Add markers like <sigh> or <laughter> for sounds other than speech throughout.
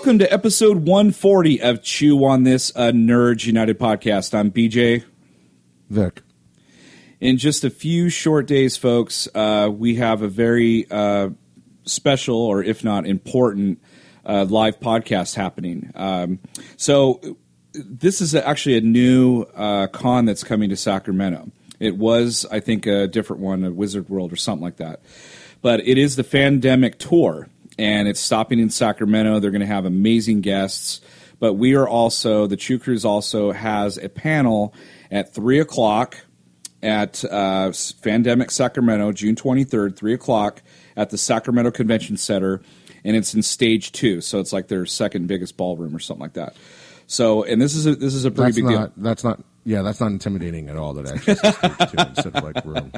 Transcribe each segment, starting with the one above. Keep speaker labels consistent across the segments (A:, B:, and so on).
A: Welcome to episode 140 of Chew on This, a Nerds United podcast. I'm BJ.
B: Vic.
A: In just a few short days, folks, uh, we have a very uh, special, or if not important, uh, live podcast happening. Um, so, this is actually a new uh, con that's coming to Sacramento. It was, I think, a different one, a Wizard World or something like that. But it is the Fandemic Tour, and it's stopping in Sacramento. They're going to have amazing guests. But we are also, the Chew Cruise also has a panel at 3 o'clock at uh, Fandemic Sacramento, June 23rd, 3 o'clock at the Sacramento Convention Center. And it's in stage two. So it's like their second biggest ballroom or something like that. So, and this is a, this is a pretty
B: That's
A: big
B: not.
A: deal.
B: That's not. Yeah, that's not intimidating at all. That actually says stage two instead of like room.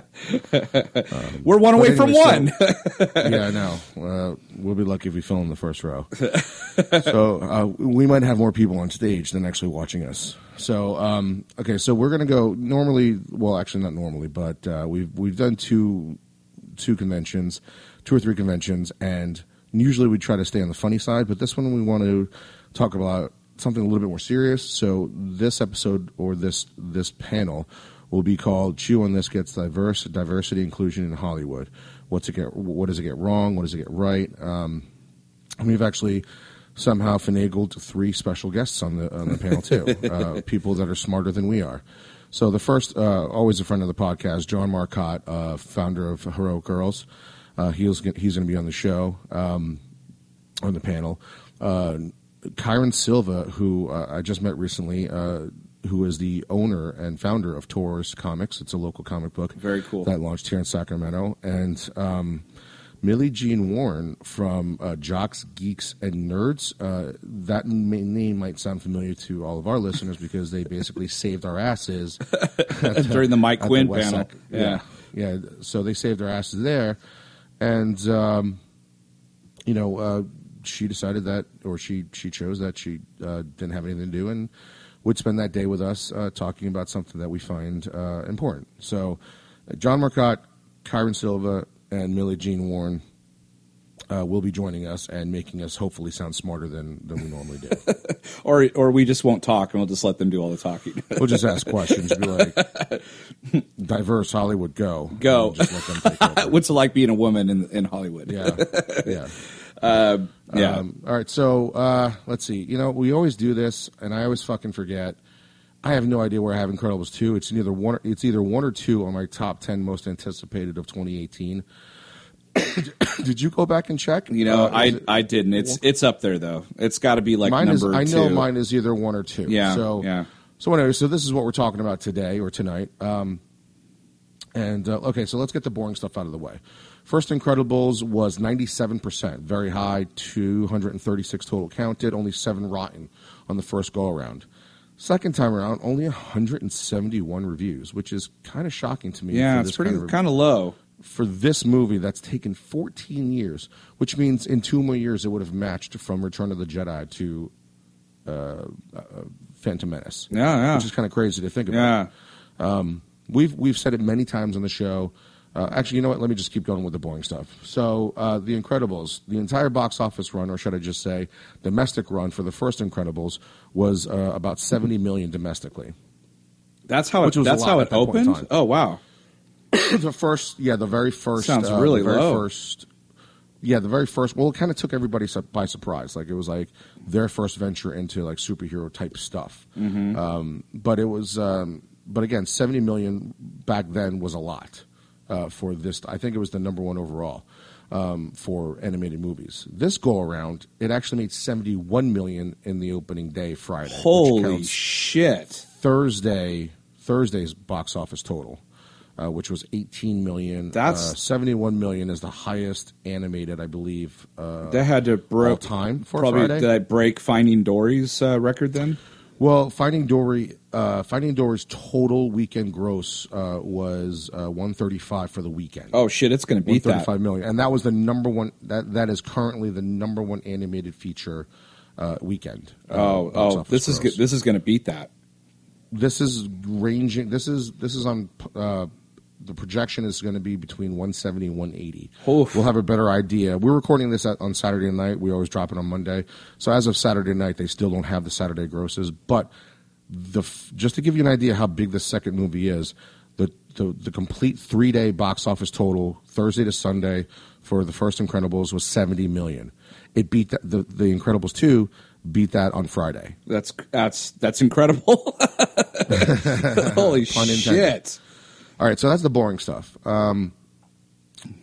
B: <laughs>
A: We're one away from one.
B: so- <laughs> yeah, I know. <laughs> Uh, we'll be lucky if we fill in the first row. so uh, we might have more people on stage than actually watching us. So um, okay, so we're gonna go normally. Well, actually, not normally, but uh, we've we've done two two conventions, two or three conventions, and usually we try to stay on the funny side. But this one we want to talk about something a little bit more serious. So this episode or this this panel will be called "Chew on This Gets Diverse Diversity Inclusion in Hollywood." What's it get? What does it get wrong? What does it get right? Um, we've actually somehow finagled three special guests on the on the panel too. <laughs> Uh, people that are smarter than we are. So the first, uh, always a friend of the podcast, John Marcotte, uh, founder of Heroic Girls. Uh, he's he's going to be on the show um, on the panel. Kyron Silva, who uh, I just met recently, uh, who is the owner and founder of Taurus Comics. It's a local comic book.
A: Very cool.
B: That launched here in Sacramento, and um, Millie Jean Warren from uh, Jocks, Geeks, and Nerds. Uh, that name might sound familiar to all of our listeners because they basically <laughs> saved our asses <laughs>
A: During the Mike Quinn
B: West
A: panel.
B: Sac-
A: Yeah.
B: yeah, yeah. So they saved our asses there, and um, you know, uh, she decided that, or she she chose that she uh, didn't have anything to do and would spend that day with us uh, talking about something that we find uh, important. So, uh, John Marcotte, Kyron Silva, and Millie Jean Warren. Uh, will be joining us and making us hopefully sound smarter than, than we normally do. <laughs>
A: Or, or we just won't talk and we'll just let them do all the talking. <laughs>
B: We'll just ask questions, be like, <laughs> "Diverse Hollywood, go,
A: Go.
B: Just let them take over.
A: What's it like being a woman in, in Hollywood?
B: Yeah, yeah.
A: Yeah.
B: Um, all right, so uh, let's see. You know, we always do this, and I always fucking forget. I have no idea where I have Incredibles two. It's either one. It's either one or two on my top ten most anticipated of 2018. <coughs> Did you go back and check?
A: You know,
B: Uh,
A: I
B: it-
A: I didn't. It's it's up there though. It's got to be like
B: mine is.
A: number
B: I know
A: two.
B: mine is either one or two.
A: Yeah,
B: So
A: yeah.
B: So anyway, so this is what we're talking about today or tonight. Um, and uh, okay, so let's get the boring stuff out of the way. First Incredibles was 97%, very high, 236 total counted, only seven rotten on the first go around. Second time around, only 171 reviews, which is kind of shocking to me.
A: Yeah, it's pretty
B: kind of,
A: kind of low.
B: for this movie that's taken 14 years, which means in two more years it would have matched from Return of the Jedi to uh, uh, Phantom Menace.
A: Yeah, yeah.
B: Which is kind of crazy to think about.
A: Yeah.
B: We've we've said it many times on the show. Uh, actually, you know what? Let me just keep going with the boring stuff. So, uh, The Incredibles, the entire box office run, or should I just say, domestic run for the first Incredibles was uh, about 70 million domestically.
A: That's how it,
B: Which was a
A: that's how it
B: that
A: opened. Oh wow.
B: the first, yeah, the very first
A: Sounds
B: uh,
A: really
B: the very
A: low.
B: First, yeah, the very first. Well, it kind of took everybody by surprise. Like it was like their first venture into like superhero type stuff.
A: Mm-hmm.
B: Um, but it was, um, but again, seventy million back then was a lot uh, for this. I think it was the number one overall um, for animated movies. This go around, it actually made seventy one million in the opening day Friday.
A: Holy shit.
B: Thursday Thursday's box office total, uh, which was 18 million.
A: That's-
B: uh, 71 million is the highest animated, I believe. Uh,
A: That had to break
B: time for
A: probably
B: Friday.
A: did I break Finding Dory's uh, record then?
B: Well, Finding Dory, uh, Finding Dory's total weekend gross uh, was uh, 135 for the weekend.
A: Oh shit, it's going to beat that.
B: 135 million, and that was the number one. That that is currently the number one animated feature uh, weekend. uh,
A: Oh, oh, this is
B: gross.
A: good. this is going to beat that.
B: this is ranging. This is this is on uh, the projection is going to be between 170 and 180.
A: Oof.
B: We'll have a better idea. We're recording this at, on Saturday night. We always drop it on Monday. So as of Saturday night, they still don't have the Saturday grosses. But the f- just to give you an idea how big the second movie is, the the, the complete three day box office total Thursday to Sunday for the first Incredibles was 70 million. It beat the the, the Incredibles two beat that on Friday.
A: That's that's that's incredible. <laughs> <laughs> Holy
B: Pun intended. All right, so that's the boring stuff. Um,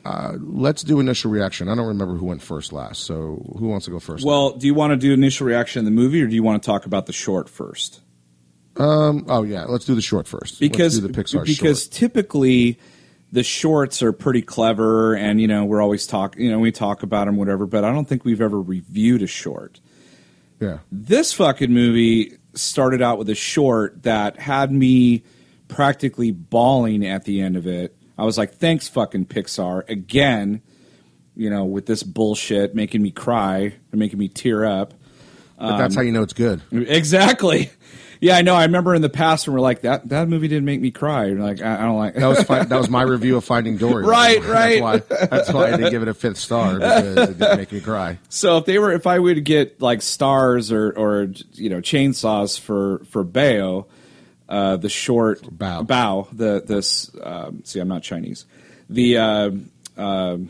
B: uh, let's do initial reaction. I don't remember who went first last. So who wants to go first?
A: Well, do you want to do initial reaction in the movie, or do you want to talk about the short first?
B: um, oh yeah, let's do the short first.
A: Because
B: let's do the Pixar
A: because
B: short.
A: typically the shorts are pretty clever, and you know we're always talk you know we talk about them whatever, but I don't think we've ever reviewed a short.
B: yeah,
A: This fucking movie started out with a short that had me practically bawling at the end of it. I was like, thanks, fucking Pixar. Again, you know, with this bullshit making me cry and making me tear up.
B: but that's how you know it's good.
A: Exactly. <laughs> Yeah, I know. I remember in the past when we're like, that, that movie didn't make me cry. You're like, I, I don't like
B: That was fi- <laughs> that was my review of Finding Dory.
A: Right, right.
B: That's why, that's why I didn't give it a fifth star because it didn't make me cry. <laughs>
A: So if they were, if I would get like stars or or you know chainsaws for for Bao, uh, the short
B: Bao.
A: Bao, the this um, see, I'm not Chinese. The uh, um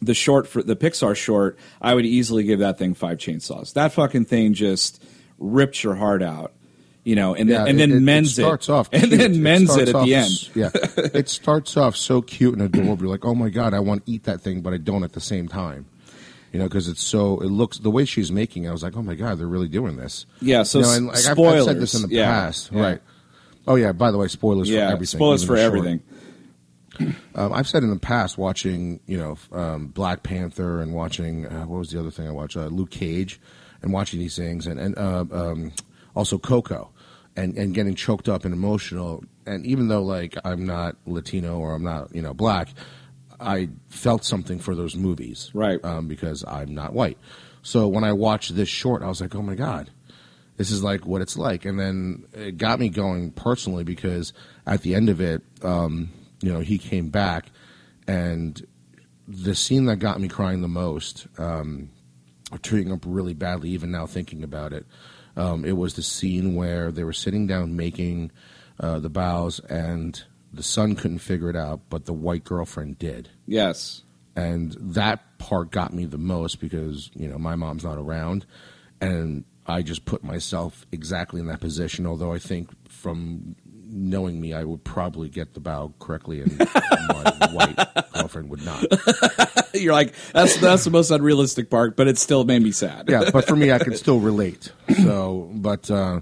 A: the short for the Pixar short, I would easily give that thing five chainsaws. That fucking thing just ripped your heart out, you know, and then and
B: it-
A: then
B: it,
A: mends
B: it starts off
A: and then mends it at the end.
B: Yeah, it starts off so cute and adorable. You're like, oh my god, I want to eat that thing, but I don't at the same time. You know, because it's so it looks the way she's making. it, I was like, oh my god, they're really doing this.
A: Yeah, so
B: you know, and like, I've- I've, said this in the
A: Yeah,
B: past,
A: yeah.
B: right? Oh yeah. By the way, spoilers
A: Yeah,
B: for everything.
A: spoilers for everything. <clears throat>
B: Um, I've said in the past, watching you know um, Black Panther and watching uh, what was the other thing I watched? Uh, Luke Cage, and watching these things, and and uh, um, also Coco, and and getting choked up and emotional. And even though like I'm not Latino or I'm not you know black, I felt something for those movies,
A: Right.
B: Um, because I'm not white. So when I watched this short, I was like, oh my god, this is like what it's like. And then it got me going personally because at the end of it, um, you know, he came back and the scene that got me crying the most, um, tearing up really badly, even now thinking about it, um, it was the scene where they were sitting down making uh, the baos and the son couldn't figure it out, but the white girlfriend did
A: Yes.
B: and that part got me the most because you know my mom's not around and i just put myself exactly in that position although i think from knowing me i would probably get the bao correctly and <laughs> my white girlfriend would not <laughs>
A: You're like that's that's the most unrealistic part, but it still made me sad.
B: yeah but for me i can <laughs> still relate so but uh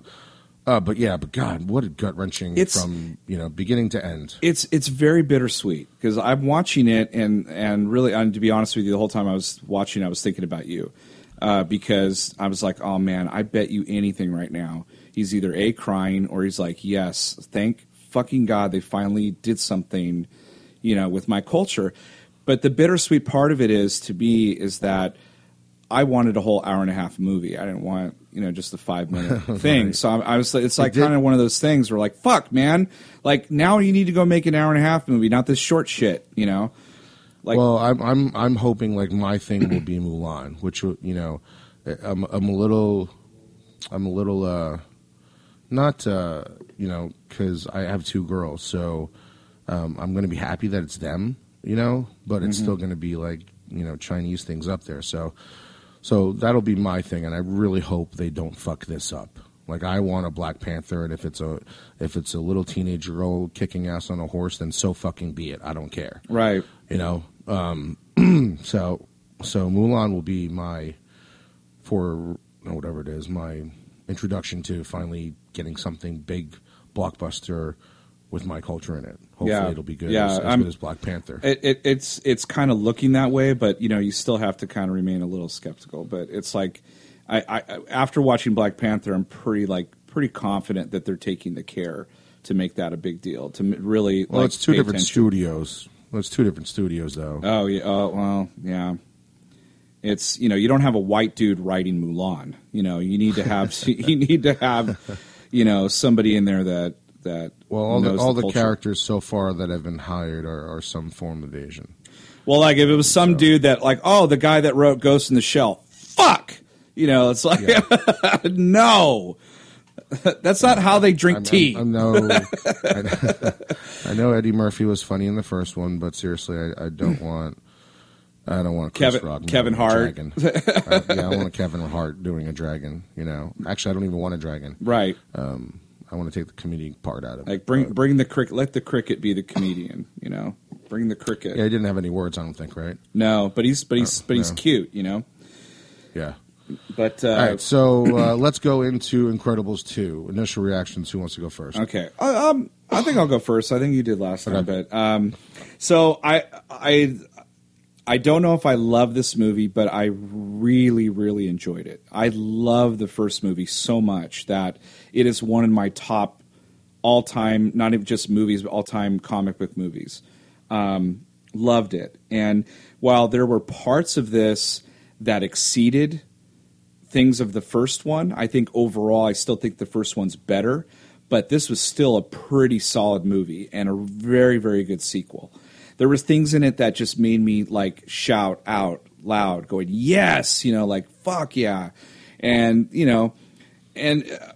B: uh, but yeah, but God, what a gut wrenching from you know beginning to end.
A: it's it's very bittersweet because I'm watching it and and really, and to be honest with you, the whole time I was watching, I was thinking about you uh, because I was like, oh man, I bet you anything right now he's either a crying or he's like, yes, thank fucking God they finally did something, you know, with my culture. But the bittersweet part of it is to me is that I wanted a whole hour and a half movie. I didn't want you know just the five minute <laughs> thing. So I, I was it's like
B: did-
A: kind of one of those things where like fuck man, like now you need to go make an hour and a half movie, not this short shit. You know, like
B: well, I'm I'm I'm hoping like my thing will be Mulan, which you know, I'm I'm a little, I'm a little uh, not uh, you know, because I have two girls, so um, I'm going to be happy that it's them, you know, but it's still going to be like you know Chinese things up there, so so that'll be my thing, and I really hope they don't fuck this up. Like I want a Black Panther, and if it's a if it's a little teenage girl kicking ass on a horse, then so fucking be it. I don't care
A: right.
B: you know um <clears throat> so so mulan will be my for whatever it is my introduction to finally getting something big blockbuster with my culture in it hopefully
A: Yeah.
B: it'll be good
A: Yeah,
B: as, as
A: I'm-
B: good as black panther
A: It, it, it's it's kind of looking that way, but you know you still have to kind of remain a little skeptical. But it's like, I, I after watching Black Panther, I'm pretty like pretty confident that they're taking the care to make that a big deal. To really,
B: well
A: like,
B: it's two different
A: attention.
B: studios well, it's two different studios though
A: Oh yeah. Oh well, yeah. It's you know you don't have a white dude writing Mulan. You know you need to have <laughs> you need to have you know somebody in there that that
B: Well, all the all the,
A: culture.
B: characters so far that have been hired are, are some form of Asian.
A: Well, like if it was some dude that like, oh, the guy that wrote Ghost in the Shell, fuck, you know, it's like, <laughs> no, <laughs> that's not how they drink
B: I'm-
A: tea.
B: I'm- I know, I, <laughs> I know Eddie Murphy was funny in the first one, but seriously, I, I don't want. I don't want Chris
A: Kevin-
B: Rock
A: Kevin Hart.
B: dragon. I, yeah, I want Kevin Hart doing a dragon. You know, actually, I don't even want a dragon.
A: right.
B: Um, I want to take the comedic part out of it.
A: Like bring bring the cricket. Let the cricket be the comedian. You know, bring the cricket.
B: Yeah, he didn't have any words. I don't think, right?
A: No, but he's but he's
B: Oh,
A: but he's
B: no.
A: cute. You know.
B: Yeah.
A: But uh,
B: All right, so uh, <laughs> let's go into Incredibles two. Initial reactions. Who wants to go first?
A: Okay. Uh, um, I think I'll go first. I think you did last time, but um, so I I I don't know if I love this movie, but I really really enjoyed it. I love the first movie so much that it is one of my top all time, not even just movies, but all time comic book movies. Um, loved it, and while there were parts of this that exceeded things of the first one. I think overall, I still think the first one's better, but this was still a pretty solid movie and a very, very good sequel. There was things in it that just made me like shout out loud, going yes, you know, like fuck yeah, and you know, and uh,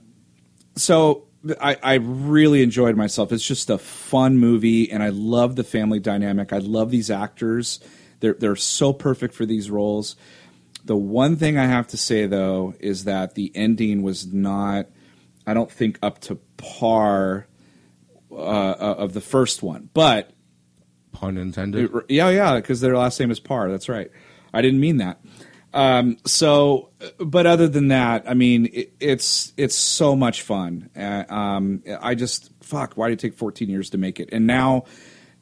A: so I, I really enjoyed myself. It's just a fun movie, and I love the family dynamic. I love these actors; they're they're so perfect for these roles. The one thing I have to say though is that the ending was not, I don't think, up to par uh, of the first one. But
B: Pun intended.
A: yeah, yeah, because their last name is Parr. That's right. I didn't mean that. Um, so, but other than that, I mean, it, it's it's so much fun. Uh, um, I just fuck. Why did it take 14 years to make it? And now,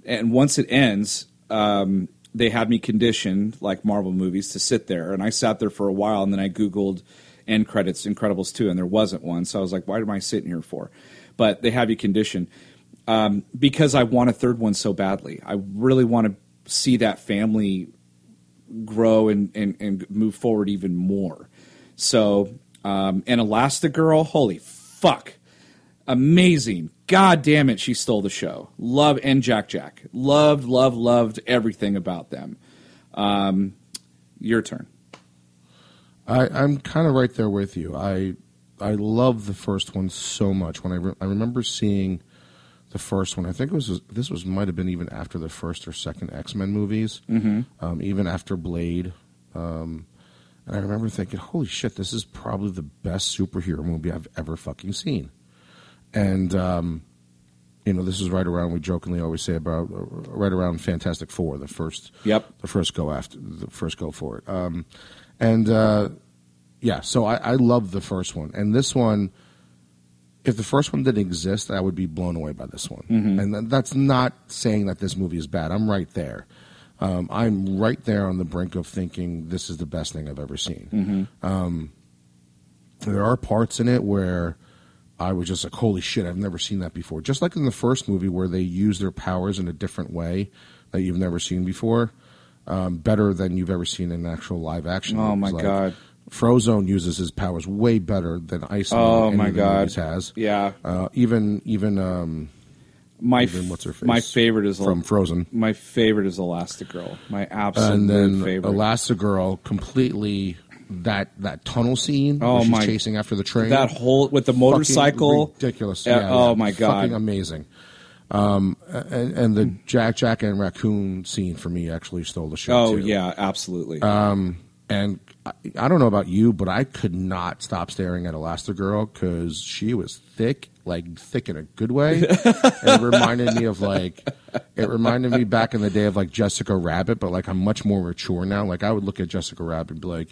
A: and once it ends, um, they had me conditioned like Marvel movies to sit there, and I sat there for a while, and then I googled end credits Incredibles 2, and there wasn't one. So I was like, why am I sitting here for? But they have you conditioned um, because I want a third one so badly. I really want to see that family grow and, and, and move forward even more. So, um, and Elastigirl, holy fuck. Amazing. God damn it, she stole the show. Love and Jack Jack. Loved, loved, loved everything about them. Um, your turn.
B: I, I'm kind of right there with you. I I love the first one so much. When I re- I remember seeing the first one, I think it was this was might have been even after the first or second X Men movies, mm-hmm. um, even after Blade. Um, and I remember thinking, "Holy shit, this is probably the best superhero movie I've ever fucking seen." And um, you know, this is right around we jokingly always say about uh, right around Fantastic Four, the first
A: Yep.
B: the first go after the first go for it. Um, and uh, yeah, so I, I love the first one, and this one. If the first one didn't exist, I would be blown away by this one. And th- that's not saying that this movie is bad. I'm right there. Um, I'm right there on the brink of thinking this is the best thing I've ever seen. Um, there are parts in it where I was just like, holy shit, I've never seen that before. Just like in the first movie where they use their powers in a different way that you've never seen before. Um, better than you've ever seen in actual live action.
A: Oh,
B: movies.
A: my
B: Like,
A: God.
B: Frozone uses his powers way better than Ice
A: Oh, my God.
B: has.
A: Yeah.
B: Uh, even even um,
A: My,
B: even
A: f-
B: what's her face
A: my favorite is
B: from Frozen,
A: my favorite is Elastigirl. My absolute
B: and then
A: favorite.
B: Elastigirl completely that that tunnel scene.
A: Oh,
B: where she's
A: my-
B: chasing after the train.
A: that whole with the
B: Fucking
A: motorcycle.
B: ridiculous.
A: Yeah, oh my God.
B: fucking amazing. Um, and, and the Jack Jack and Raccoon scene for me actually stole the show.
A: Oh
B: too.
A: yeah, absolutely.
B: And I, I don't know about you, but I could not stop staring at Elastigirl because she was thick, like thick in a good way. <laughs> and it reminded me of like, it reminded me back in the day of like Jessica Rabbit, but like I'm much more mature now. Like I would look at Jessica Rabbit and be like,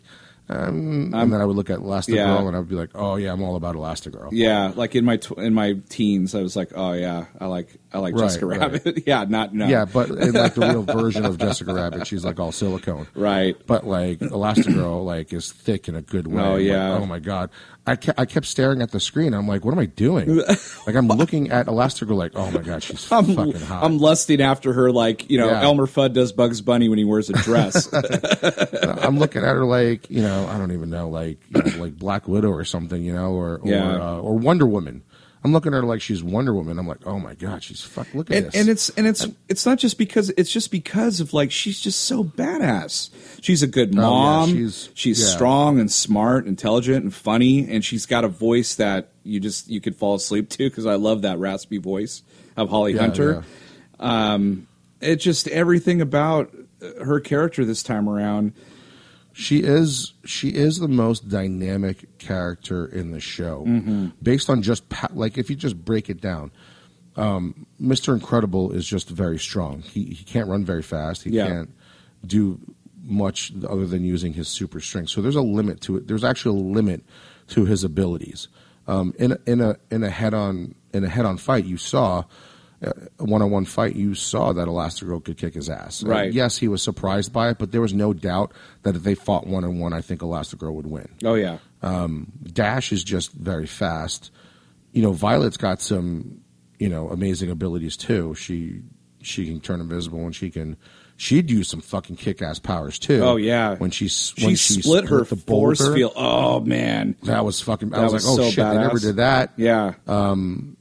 B: um, and then I would look at Elastigirl
A: Yeah.
B: and I would be like, oh yeah, I'm all about Elastigirl.
A: yeah, like in my tw- in my teens, I was like, oh yeah, I like I like
B: Right,
A: Jessica
B: right.
A: Rabbit. <laughs> yeah, not no.
B: Yeah, but in like the real <laughs> version of Jessica Rabbit, she's like all silicone.
A: right.
B: But like Elastigirl, like is thick in a good way.
A: Oh,
B: I'm like,
A: yeah.
B: oh my god. I kept, I kept staring at the screen. I'm like, what am I doing? <laughs> like I'm looking at Elastigirl. Like, oh my god, she's
A: I'm,
B: fucking hot.
A: I'm lusting after her like you know
B: Yeah.
A: Elmer Fudd does Bugs Bunny when he wears a dress.
B: I'm looking at her like, you know, I don't even know, like, you know, like Black Widow or something, you know, or or,
A: Yeah.
B: uh, or Wonder Woman. I'm looking at her like she's Wonder Woman. I'm like, oh my god, she's fuck. Look at
A: and,
B: this.
A: and it's and it's it's not just because it's just because of like she's just so badass. She's a good
B: Oh, yeah,
A: mom.
B: she's-
A: she's
B: yeah.
A: strong and smart, intelligent and funny, and she's got a voice that you just you could fall asleep to because I love that raspy voice of Holly
B: Yeah,
A: Hunter. Um, it just everything about her character this time around.
B: She is she is the most dynamic character in the show,
A: Mm-hmm.
B: based on just like if you just break it down. Um, Mr. Incredible is just very strong. He he can't run very fast. He
A: Yeah.
B: can't do much other than using his super strength. So there's a limit to it. There's actually a limit to his abilities. Um, in a, in a in a head on in a head on fight, you saw one on one fight. You saw that Elastigirl could kick his ass.
A: Right.
B: yes, he was surprised by it, but there was no doubt that if they fought one on one, I think Elastigirl would win.
A: Oh yeah, um,
B: Dash is just very fast. You know, Violet's got some, you know, amazing abilities too. She she can turn invisible and she can she'd use some fucking kick ass powers too.
A: Oh, yeah.
B: when she s-
A: she,
B: when she
A: split her
B: the
A: force field. Oh man,
B: That was fucking. I was,
A: was
B: like, oh
A: so
B: shit, they never did that.
A: yeah.
B: Um,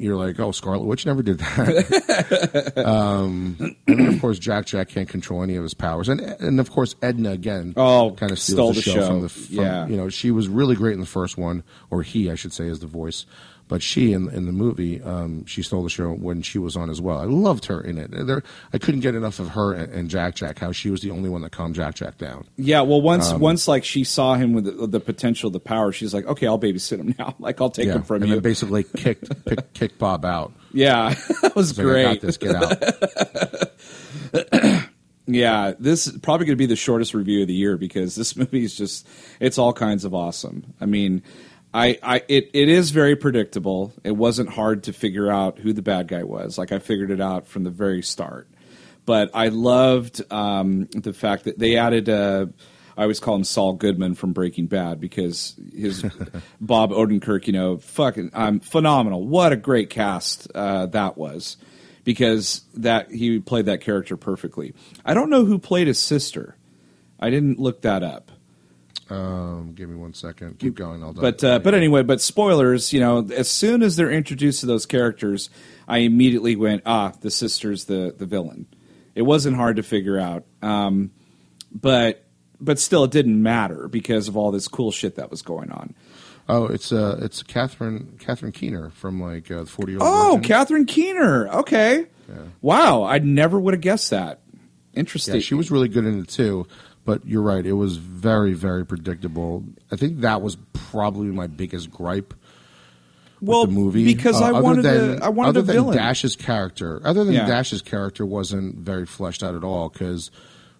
B: You're like, oh, Scarlet Witch never did that. <laughs> um, and then of course, Jack Jack can't control any of his powers, and and of course, Edna again.
A: Oh,
B: kind of
A: stole
B: steals the,
A: the
B: show,
A: show.
B: from the. From,
A: Yeah.
B: you know, she was really great in the first one, or he, I should say, is the voice. But she in in the movie, um, she stole the show when she was on as well. I loved her in it. There, I couldn't get enough of her and, and Jack Jack. How she was the only one that calmed Jack Jack down.
A: Yeah, well, once
B: Um,
A: once like she saw him with the, the potential, the power, she's like, okay, I'll babysit him <laughs> now. Like I'll take
B: yeah,
A: him from
B: and
A: you.
B: then basically kicked <laughs> pick, kicked Bob out.
A: yeah, <laughs> that was
B: It's like, I got
A: great.
B: this. Get out.
A: Yeah, this is probably going to be the shortest review of the year because this movie is just it's all kinds of awesome. I mean, I, I it, it is very predictable. It wasn't hard to figure out who the bad guy was. Like I figured it out from the very start. But I loved um, the fact that they added. Uh, I always call him Saul Goodman from Breaking Bad because his <laughs> Bob Odenkirk, you know, fucking um, phenomenal. What a great cast uh, that was because that he played that character perfectly. I don't know who played his sister. I didn't look that up.
B: Um, give me one second. Keep going. I'll
A: But uh, but anyway, but spoilers. You know, as soon as they're introduced to those characters, I immediately went, ah, the sister's the the villain. It wasn't hard to figure out, um, but but still, it didn't matter because of all this cool shit that was going on.
B: Oh, it's uh, it's Catherine Catherine Keener from like uh, the Forty Year Old.
A: Oh,
B: Virgin.
A: Catherine Keener. Okay, Yeah. wow, I never would have guessed that. Interesting.
B: Yeah, she was really good in it too. But you're right; it was very, very predictable. I think that was probably my biggest gripe with
A: well
B: the movie
A: because
B: Uh,
A: I wanted
B: than,
A: a, I wanted
B: other
A: a
B: than
A: villain.
B: Dash's character. Other than
A: Yeah.
B: Dash's character wasn't very fleshed out at all because.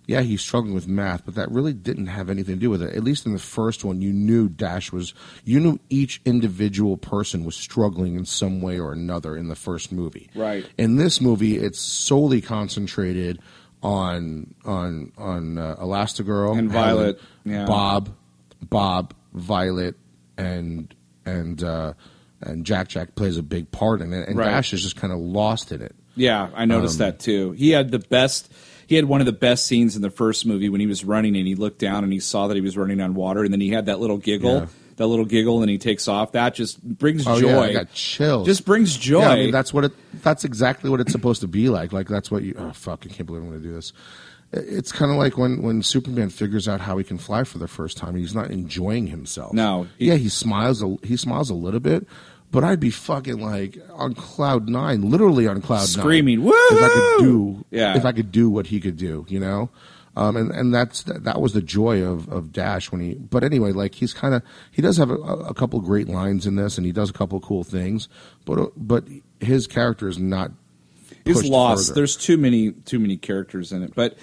B: Yeah, he's struggling with math, but that really didn't have anything to do with it. At least in the first one, you knew Dash was, you knew each individual person was struggling in some way or another in the first movie.
A: Right.
B: In this movie, it's solely concentrated on on on uh, Elastigirl
A: And
B: Helen,
A: Violet, yeah.
B: Bob, Bob, Violet, and and uh, and Jack. Jack plays a big part in it, and
A: Right.
B: Dash is just kind of lost in it.
A: Yeah, I noticed
B: Um,
A: that too. He had the best. He had one of the best scenes in the first movie when he was running and he looked down and he saw that he was running on water and then he had that little giggle,
B: Yeah.
A: That little giggle, and he takes off. That just brings
B: Oh
A: joy.
B: yeah, I got chills.
A: just brings joy.
B: Yeah, I mean, that's what it. That's exactly what it's supposed to be like. Like that's what you. Oh fuck! I can't believe I'm going to do this. It's kind of like when when Superman figures out how he can fly for the first time. He's not enjoying himself.
A: No, he-
B: yeah, he smiles. A, he smiles a little bit, but I'd be fucking like on cloud nine, literally on cloud
A: Screaming,
B: nine, if I could do.
A: Yeah.
B: if I could do what he could do, you know. Um, and and that's that was the joy of, of Dash when he. But anyway, like he's kind of he does have a, a couple great lines in this, and he does a couple cool things. But uh, but his character is not.
A: He's lost.
B: further.
A: There's too many too many characters in it. But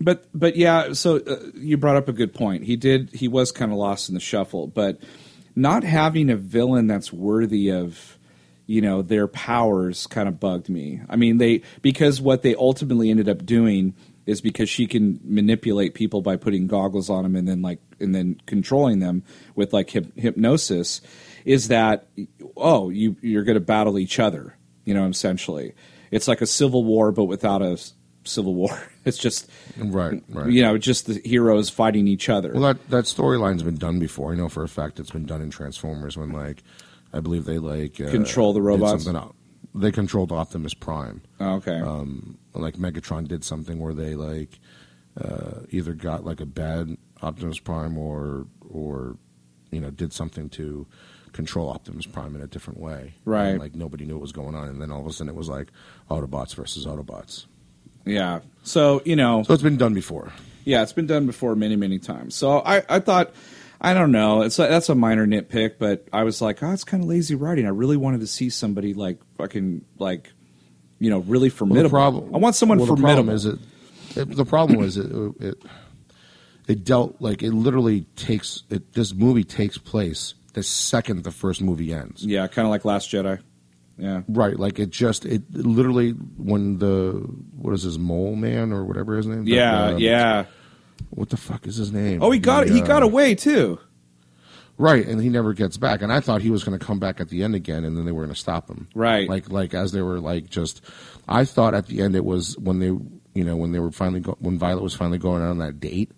A: but but yeah. So uh, you brought up a good point. He did. He was kind of lost in the shuffle. But not having a villain that's worthy of you know their powers kind of bugged me. I mean they because what they ultimately ended up doing is because she can manipulate people by putting goggles on them and then like and then controlling them with like hyp- hypnosis is that oh you you're going to battle each other you know essentially it's like a civil war but without a civil war <laughs> it's just
B: right, right.
A: you know just the heroes fighting each other
B: Well, that that storyline's been done before. I know for a fact it's been done in Transformers when like I believe they like uh,
A: Control the robots?
B: They controlled Optimus Prime.
A: Oh, okay.
B: Um, like Megatron did something where they like uh, either got like a bad Optimus Prime or or you know did something to control Optimus Prime in a different way.
A: Right.
B: And, like nobody knew what was going on, and then all of a sudden it was like Autobots versus Autobots.
A: yeah. So you know,
B: So it's been done before.
A: yeah, it's been done before many, many times. So I, I thought, I don't know, it's a, that's a minor nitpick, but I was like, oh, it's kind of lazy writing. I really wanted to see somebody like fucking like, you know, really
B: Well,
A: formidable.
B: the problem,
A: I want someone
B: well,
A: formidable.
B: The problem is it, it. The problem was it, it. It dealt like it literally takes. It, this movie takes place the second the first movie ends.
A: yeah, kind of like Last Jedi. Yeah.
B: Right, like it just it literally when the what is his mole man or whatever his name?
A: Yeah,
B: Um,
A: yeah.
B: What the fuck is his name?
A: Oh, he got
B: The,
A: he
B: uh,
A: got away too.
B: Right, and he never gets back. And I thought he was going to come back at the end again, and then they were going to stop him.
A: Right.
B: like like as they were like just. I thought at the end it was when they you know when they were finally go, when Violet was finally going on that date,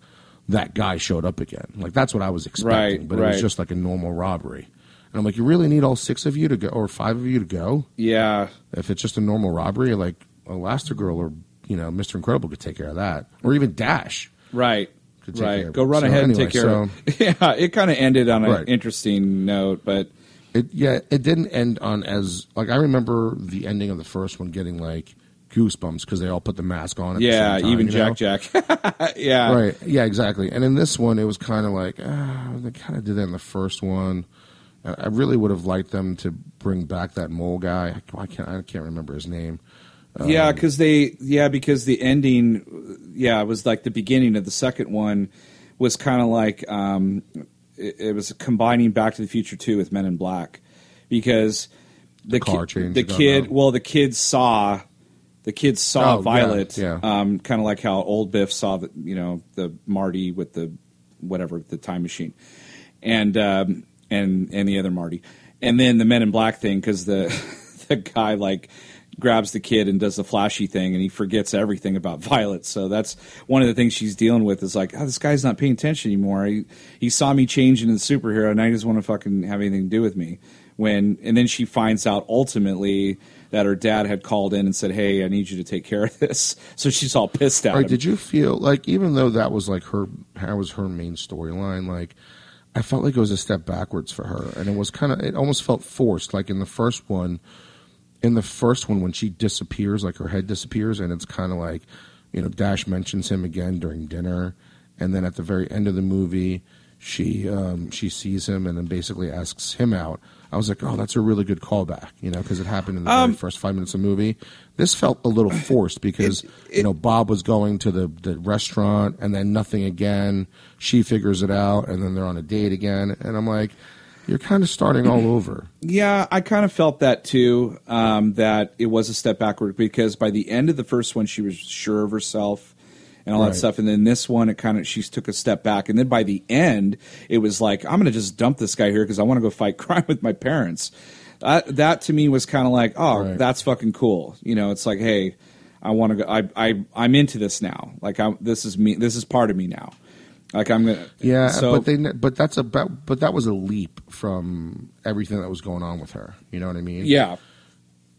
B: that guy showed up again. Like that's what I was expecting,
A: Right,
B: but it was just like a normal robbery. And I'm like, you really need all six of you to go, or five of you to go?
A: Yeah.
B: If it's just a normal robbery, like Elastigirl or you know Mister Incredible could take care of that, or even Dash.
A: Right.
B: Could take
A: Right. Go run
B: So
A: ahead and
B: anyway,
A: take care of it. <laughs> Yeah, it kind of ended on an
B: Right.
A: interesting note, but
B: It yeah, it didn't end on as like I remember the ending of the first one getting like goosebumps because they all put the mask on. At the
A: yeah,
B: same time,
A: even
B: you know?
A: Jack Jack. <laughs> yeah.
B: Right. Yeah, exactly. And in this one, it was kind of like ah, they kind of did that in the first one. I I really would have liked them to bring back that mole guy. I can't. I can't remember his name.
A: Yeah, because they yeah because the ending yeah it was like the beginning of the second one was kind of like um, it, it was combining Back to the Future two with Men in Black because the,
B: car
A: ki- the kid well the kids saw the kids saw
B: Oh, yeah,
A: Violet
B: yeah.
A: um, kind of like how old Biff saw the you know the Marty with the whatever the time machine and um, and and the other Marty and then the Men in Black thing because the <laughs> the guy like grabs the kid and does the flashy thing and he forgets everything about <laughs> Violet. So that's one of the things she's dealing with is like, oh, this guy's not paying attention anymore. He, he saw me change into the superhero and now he doesn't want to fucking have anything to do with me. When and then she finds out ultimately that her dad had called in and said, "Hey, I need you to take care of this." <laughs> So she's all pissed at
B: Right?
A: him.
B: Did you feel like even though that was like her, that was her main storyline, like. I felt like it was a step backwards for her, and it was kind of. It almost felt forced. Like in the first one, in the first one when she disappears, like her head disappears, and it's kind of like, you know, Dash mentions him again during dinner, and then at the very end of the movie, she um, she sees him and then basically asks him out. I was like, oh, that's a really good callback, you know, because it happened in the
A: Um,
B: very first five minutes of the movie. This felt a little forced because you know Bob was going to the the restaurant and then nothing again. She figures it out, and then they're on a date again, and I'm like. You're kind of starting all <clears throat> over.
A: Yeah, I kind of felt that too. Um, that it was a step backward because by the end of the first one, she was sure of herself and all
B: Right.
A: that stuff, and then this one, it kind of she took a step back, and then by the end, it was like I'm going to just dump this guy here because I want to go fight <laughs> crime with my parents. That that to me was kind of like, oh,
B: Right.
A: that's fucking cool. You know, it's like, hey, I want to go. I I I'm into this now. Like, I'm this is me. This is part of me now. Like I'm gonna.
B: Yeah,
A: So
B: but they but that's about but that was a leap from everything that was going on with her. You know what I mean?
A: yeah.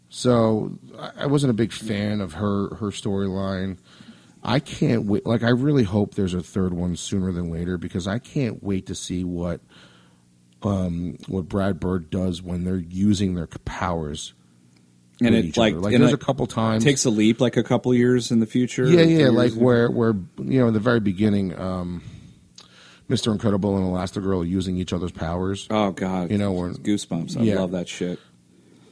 B: So I- wasn't a big fan of her her storyline. I can't wait. Like I really hope there's a third one sooner than later because I can't wait to see what um, what Brad Bird does when they're using their powers.
A: And it like,
B: like
A: and
B: there's
A: like,
B: a couple times
A: takes a leap like a couple years in the future.
B: Yeah, yeah, like where where you know in the very beginning, um, Mister Incredible and Elastigirl using each other's powers.
A: Oh God,
B: You know, we're-
A: goosebumps. I
B: Yeah.
A: love that shit.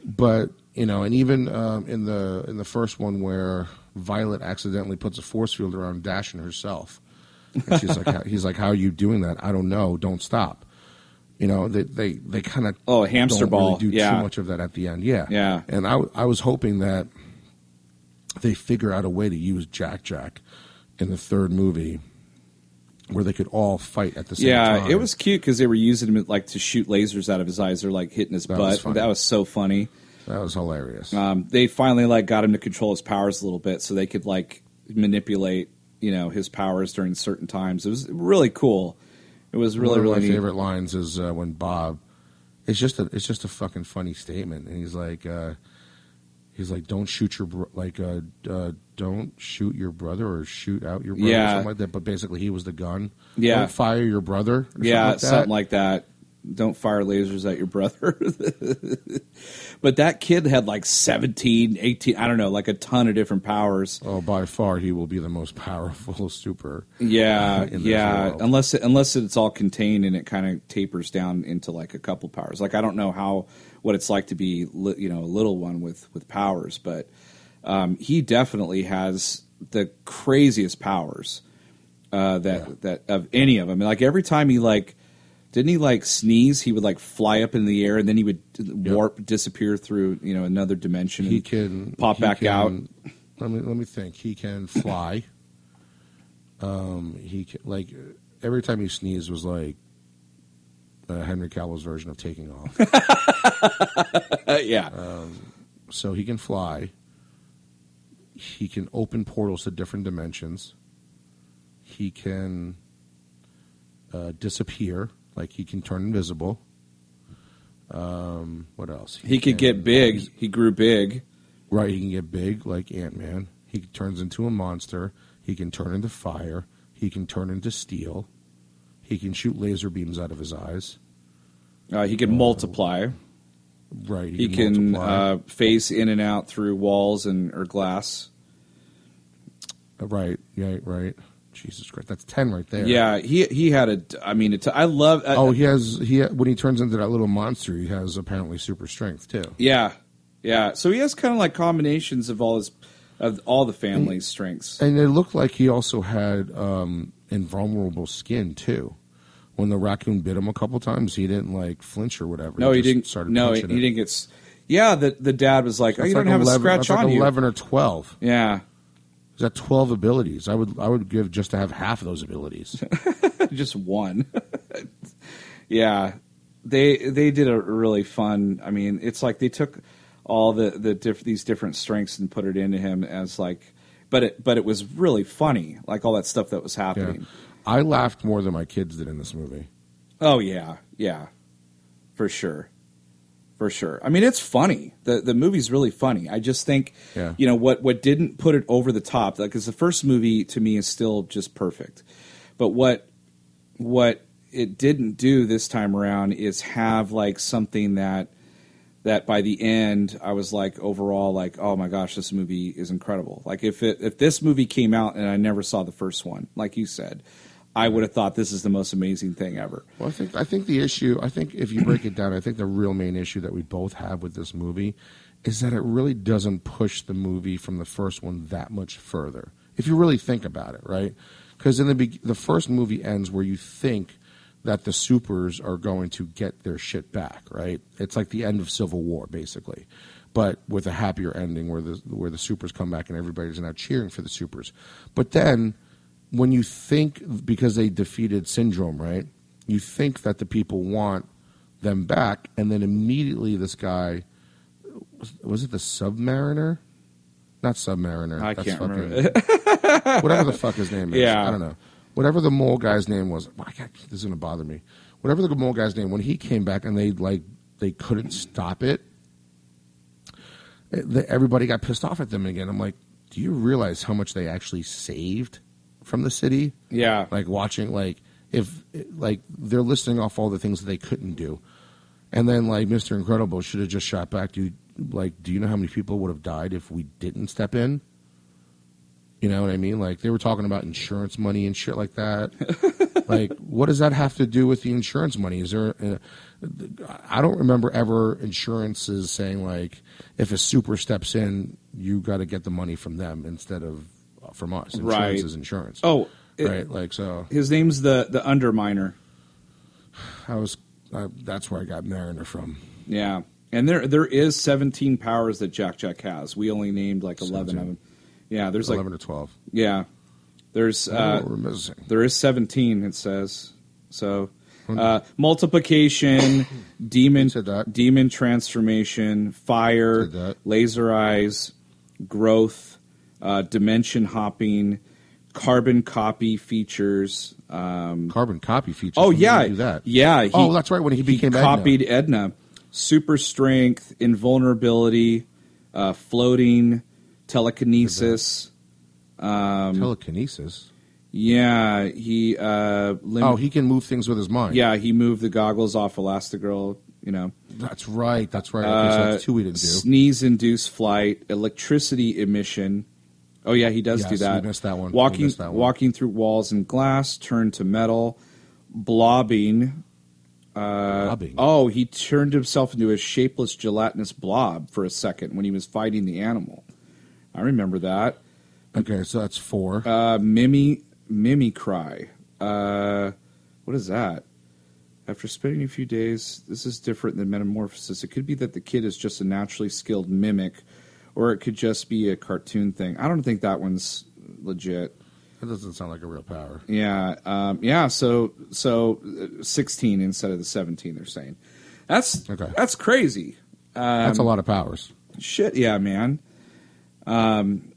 B: but you know, and even um, in the in the first one where Violet accidentally puts a force field around Dash and herself, and she's like, <laughs> he's like, "How are you doing that? I don't know. Don't stop." You know, they they, they kind of
A: Oh, hamster ball.
B: Really do
A: Yeah.
B: too much of that at the end. Yeah,
A: Yeah.
B: And I I was hoping that they figure out a way to use Jack Jack in the third movie where they could all fight at the same
A: Yeah,
B: time.
A: Yeah, it was cute because they were using him like to shoot lasers out of his eyes. They're like hitting his
B: That
A: butt.
B: funny.
A: that was so funny.
B: that was hilarious.
A: Um, they finally like got him to control his powers a little bit, so they could like manipulate, you know, his powers during certain times. It was really cool. It was really
B: One of
A: really
B: my
A: neat.
B: favorite lines is uh, when Bob. it's just a it's just a fucking funny statement, and he's like. uh He's like, don't shoot your bro- like, uh, uh, don't shoot your brother or shoot out your brother, or
A: Yeah.
B: something like that. But basically, he was the gun.
A: Yeah.
B: don't fire your brother. or
A: yeah,
B: something like that.
A: something like that. Don't fire lasers at your brother. <laughs> but that kid had like 17, 18, I don't know, like a ton of different powers.
B: Oh, by far, he will be the most <laughs> powerful super.
A: Yeah,
B: uh, in
A: yeah.
B: world.
A: Unless it, unless it's all contained and it kind of tapers down into like a couple powers. Like I don't know how what it's like to be you know a little one with with powers, but um, he definitely has the craziest powers uh, that
B: Yeah.
A: that of any of them. Like every time he like didn't he like sneeze, he would like fly up in the air and then he would warp disappear through you know another dimension.
B: He
A: and
B: can
A: pop
B: he
A: back
B: can-
A: out.
B: Let me let me think. He can fly. um, he can, like every time he sneezed was like uh, Henry Cavill's version of taking off. <laughs>
A: Yeah,
B: so he can fly. He can open portals to different dimensions. He can uh, disappear, like he can turn invisible. Um, what else?
A: he could get big. He grew big.
B: Right, he can get big like Ant Man. He turns into a monster. He can turn into fire. He can turn into steel. He can shoot laser beams out of his eyes.
A: Uh, he can multiply.
B: Right,
A: He can
B: multiply.
A: uh, phase in and out through walls and or glass.
B: Uh, right, yeah, right. Jesus Christ, that's ten right there.
A: Yeah, he he had a. I mean, it, I love. Uh,
B: Oh, he has he when he turns into that little monster, he has apparently super strength too.
A: yeah, yeah. So he has kind of like combinations of all his of all the family's strengths.
B: And it looked like he also had um, invulnerable skin too. When the raccoon bit him a couple times, he didn't like flinch or whatever.
A: No, he
B: just
A: didn't.
B: Started
A: No, he, he didn't get. s- Yeah, the the dad was like, "Oh, you don't
B: like
A: have a scratch
B: that's like
A: on you."
B: Eleven or twelve.
A: Yeah,
B: He's got twelve abilities. I would I would give just to have half of those abilities. <laughs>
A: just one. <laughs> yeah, they they did a really fun. I mean, it's like they took all the the diff, these different strengths and put it into him as like, but it but it was really funny, like all that stuff that was
B: yeah. I laughed more than my kids did in this movie.
A: Oh yeah, yeah, for sure, for sure. I mean, it's funny. the The movie's really funny. I just think,
B: Yeah.
A: you know, what what didn't put it over the top, like, because the first movie to me is still just perfect, but what what it didn't do this time around is have like something that that by the end I was like overall like oh my gosh this movie is incredible like if it if this movie came out and I never saw the first one like you said I would have thought this is the most amazing thing ever
B: Well, I think I think the issue. I think if you break it down, I think the real main issue that we both have with this movie is that it really doesn't push the movie from the first one that much further. If you really think about it, right? Because in the be- the first movie ends where you think that the supers are going to get their shit back, right? It's like the end of Civil War, basically, but with a happier ending where the where the supers come back and everybody's now cheering for the supers. But then when you think because they defeated syndrome right? You think that the people want them back and then immediately this guy was, was it the submariner? Not submariner.
A: I
B: that's
A: can't
B: fucking,
A: remember <laughs>
B: whatever the fuck his name is.
A: Yeah.
B: i don't know. Whatever the mole guy's name was I can't- this is going to bother me. Whatever the mole guy's name when he came back and they like they couldn't stop it it- the- everybody got pissed off at them again. I'm like do you realize how much they actually saved from the city
A: yeah.
B: like watching like if like they're listing off all the things that they couldn't do. And then like mr incredible should have just shot back do you like do you know how many people would have died if we didn't step in? You know what i mean? Like they were talking about insurance money and shit like that. <laughs> Like what does that have to do with the insurance money? Is there uh, i don't remember ever insurances saying like if a super steps in you got to get the money from them instead of from us insurance
A: Right.
B: is insurance
A: oh it-
B: right like so
A: his name's the the underminer
B: I was. I, that's where I got Mariner from.
A: yeah and there there is 17 powers that Jack Jack has we only named like 11 of them yeah there's like
B: Eleven or twelve.
A: yeah there's
B: I don't know
A: uh,
B: we're missing.
A: There is 17, it says. So, uh, multiplication, <coughs> demon, demon transformation, fire, laser eyes, growth, uh, dimension hopping, carbon copy features. Um,
B: Carbon copy features.
A: oh yeah,
B: he that.
A: yeah. he-
B: oh, that's right. When he became
A: copied Edna. Super strength, invulnerability, uh, floating, telekinesis.
B: telekinesis.
A: Yeah, he. Uh, lim-
B: Oh, he can move things with his mind.
A: yeah, he moved the goggles off Elastigirl. You know,
B: that's right. That's right. Okay, so that's two we didn't do.
A: sneeze induced flight, electricity emission. Oh yeah, he does
B: Yes,
A: do that.
B: we missed that one.
A: Walking,
B: missed that one.
A: walking through walls and glass, turn to metal, blobbing.
B: Blobbing.
A: Oh, he turned himself into a shapeless, gelatinous blob for a second when he was fighting the animal. I remember that.
B: Okay, so that's four.
A: Uh, Mimi, Mimi cry. Uh, what is that? After spending a few days, this is different than metamorphosis. It could be that the kid is just a naturally skilled mimic, or it could just be a cartoon thing. I don't think that one's legit.
B: that doesn't sound like a real power.
A: Yeah, um, yeah. So, so uh, sixteen instead of the seventeen. They're saying that's
B: Okay.
A: that's crazy.
B: That's
A: Um,
B: a lot of powers.
A: Shit, yeah, man. Um,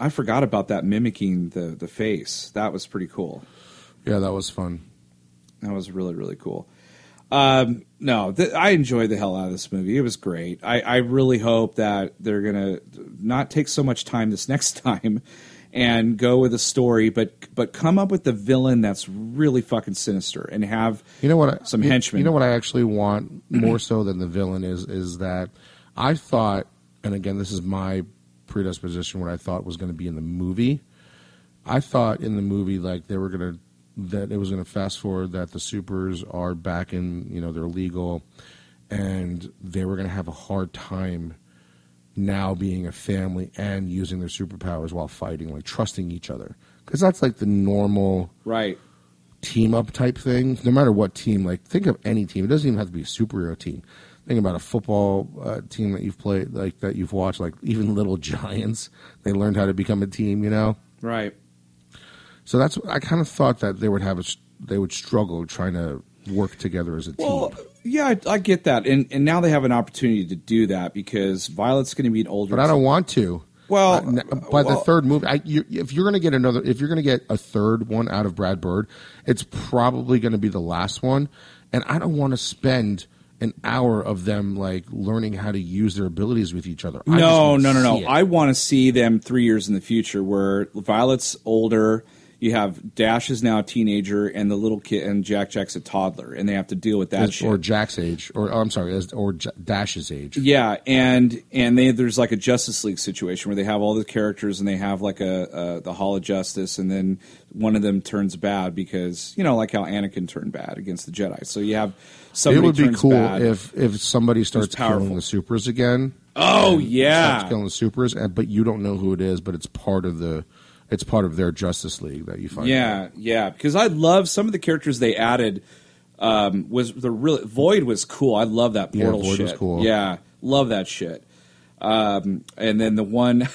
A: I forgot about that mimicking the the face. That was pretty cool.
B: Yeah, that was fun.
A: That was really really cool. Um, no, th- I enjoyed the hell out of this movie. It was great. I, I really hope that they're gonna not take so much time this <laughs> next time and go with a story, but but come up with the villain that's really fucking sinister and have
B: You know what? I,
A: some henchmen.
B: You know what I actually want more so than the villain is is that I thought, and again, this is my predisposition. What I thought was going to be in the movie. I thought in the movie like they were going to that it was going to fast forward that the supers are back in you know they're legal, and they were going to have a hard time now being a family and using their superpowers while fighting, like trusting each other, because that's like the normal
A: right.
B: team up type thing. No matter what team, like think of any team. It doesn't even have to be a superhero team. Think about a football uh, team that you've played, like that you've watched, like even Little <laughs> Giants. They learned how to become a team, you know.
A: Right.
B: So that's I kind of thought that they would have a, they would struggle trying to work together as a team.
A: Well, yeah, I, I get that, and and now they have an opportunity to do that because Violet's going to be an older.
B: but I don't want to.
A: Well,
B: Uh, by the third movie, I, you, if you're going to get another, if you're going to get a third one out of Brad Bird, it's probably going to be the last one, and I don't want to spend an hour of them like learning how to use their abilities with each other.
A: No, no, no, no.
B: it.
A: I want to see them three years in the future where Violet's older. You have Dash is now a teenager, and the little kid and Jack Jack's a toddler, and they have to deal with that
B: As-
A: shit.
B: or Jack's age, or oh, I'm sorry, or J- Dash's age.
A: Yeah, and and they there's like a Justice League situation where they have all the characters and they have like a, a the Hall of Justice, and then one of them turns bad because you know like how Anakin turned bad against the Jedi. So you have
B: It
A: somebody
B: would be cool if if somebody starts killing the supers again.
A: oh
B: starts
A: yeah,
B: killing the supers, and, but you don't know who it is, but it's part of the, it's part of their Justice League that you find. out.
A: Yeah, yeah. Because I love some of the characters they added. Um, was the real Void was cool. I love that
B: Yeah,
A: portal
B: Void
A: shit.
B: was cool.
A: Yeah, love that shit. Um, and then the one, <laughs>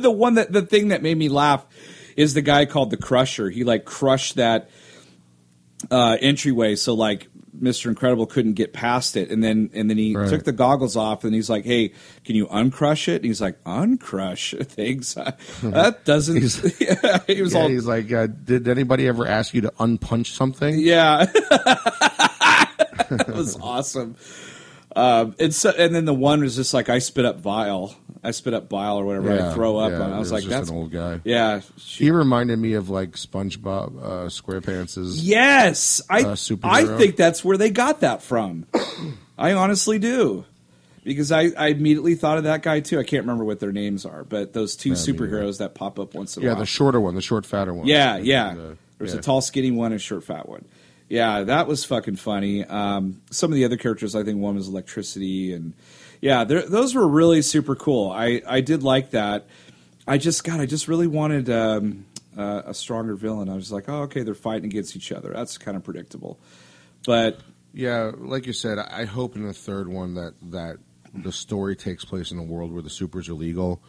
A: the one that the thing that made me laugh is the guy called the Crusher. He like crushed that uh, entryway, so like Mister Incredible couldn't get past it, and then and then he
B: Right.
A: took the goggles off, and he's like, "Hey, can you uncrush it?" And he's like, "Uncrush <laughs> things? <laughs> that doesn't." <laughs> yeah, he was
B: Yeah,
A: all
B: he's like, uh, did anybody ever ask you to unpunch something?
A: Yeah, that was awesome. Um, and so, and then the one was just like I spit up vile, I spit up bile or whatever. I throw up.
B: yeah,
A: I was like,
B: just
A: that's
B: an old guy.
A: yeah,
B: He reminded me of like SpongeBob uh, SquarePants'
A: yes. I
B: Uh.
A: I think that's where they got that from. <coughs> I honestly do. Because I, I immediately thought of that guy too. I can't remember what their names are, but those two
B: either.
A: superheroes that pop up once in a
B: Yeah,
A: while.
B: Yeah, the shorter one, the short, fatter one.
A: Yeah,
B: And,
A: yeah.
B: uh,
A: There's
B: yeah.
A: a tall, skinny one and a short, fat one. Yeah, that was fucking funny. Um, some of the other characters, I think one was electricity, and yeah, those were really super cool. I I did like that. I just God, I just really wanted um, uh, a stronger villain. I was like, oh, okay, they're fighting against each other. That's kind of predictable, but
B: Yeah, like you said, I hope in the third one that that the story takes place in a world where the supers are legal,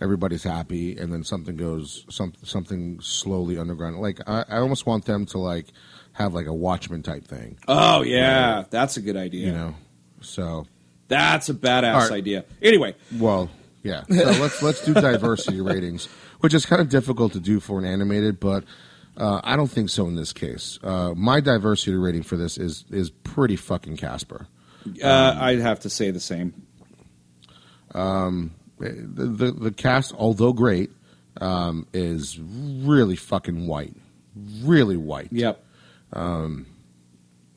B: everybody's happy, and then something goes some something slowly underground. Like I, I almost want them to like have like a Watchmen type thing,
A: oh yeah, that's a good idea.
B: you know. So
A: That's a badass
B: All right.
A: idea. Anyway,
B: well, Yeah. So <laughs> let's let's do diversity ratings, which is kind of difficult to do for an animated, but uh, I don't think so in this case. Uh, my diversity rating for this is is pretty fucking Casper.
A: Uh, I'd have to say the same.
B: The, the the cast, although great, um, is really fucking white, really white.
A: Yep.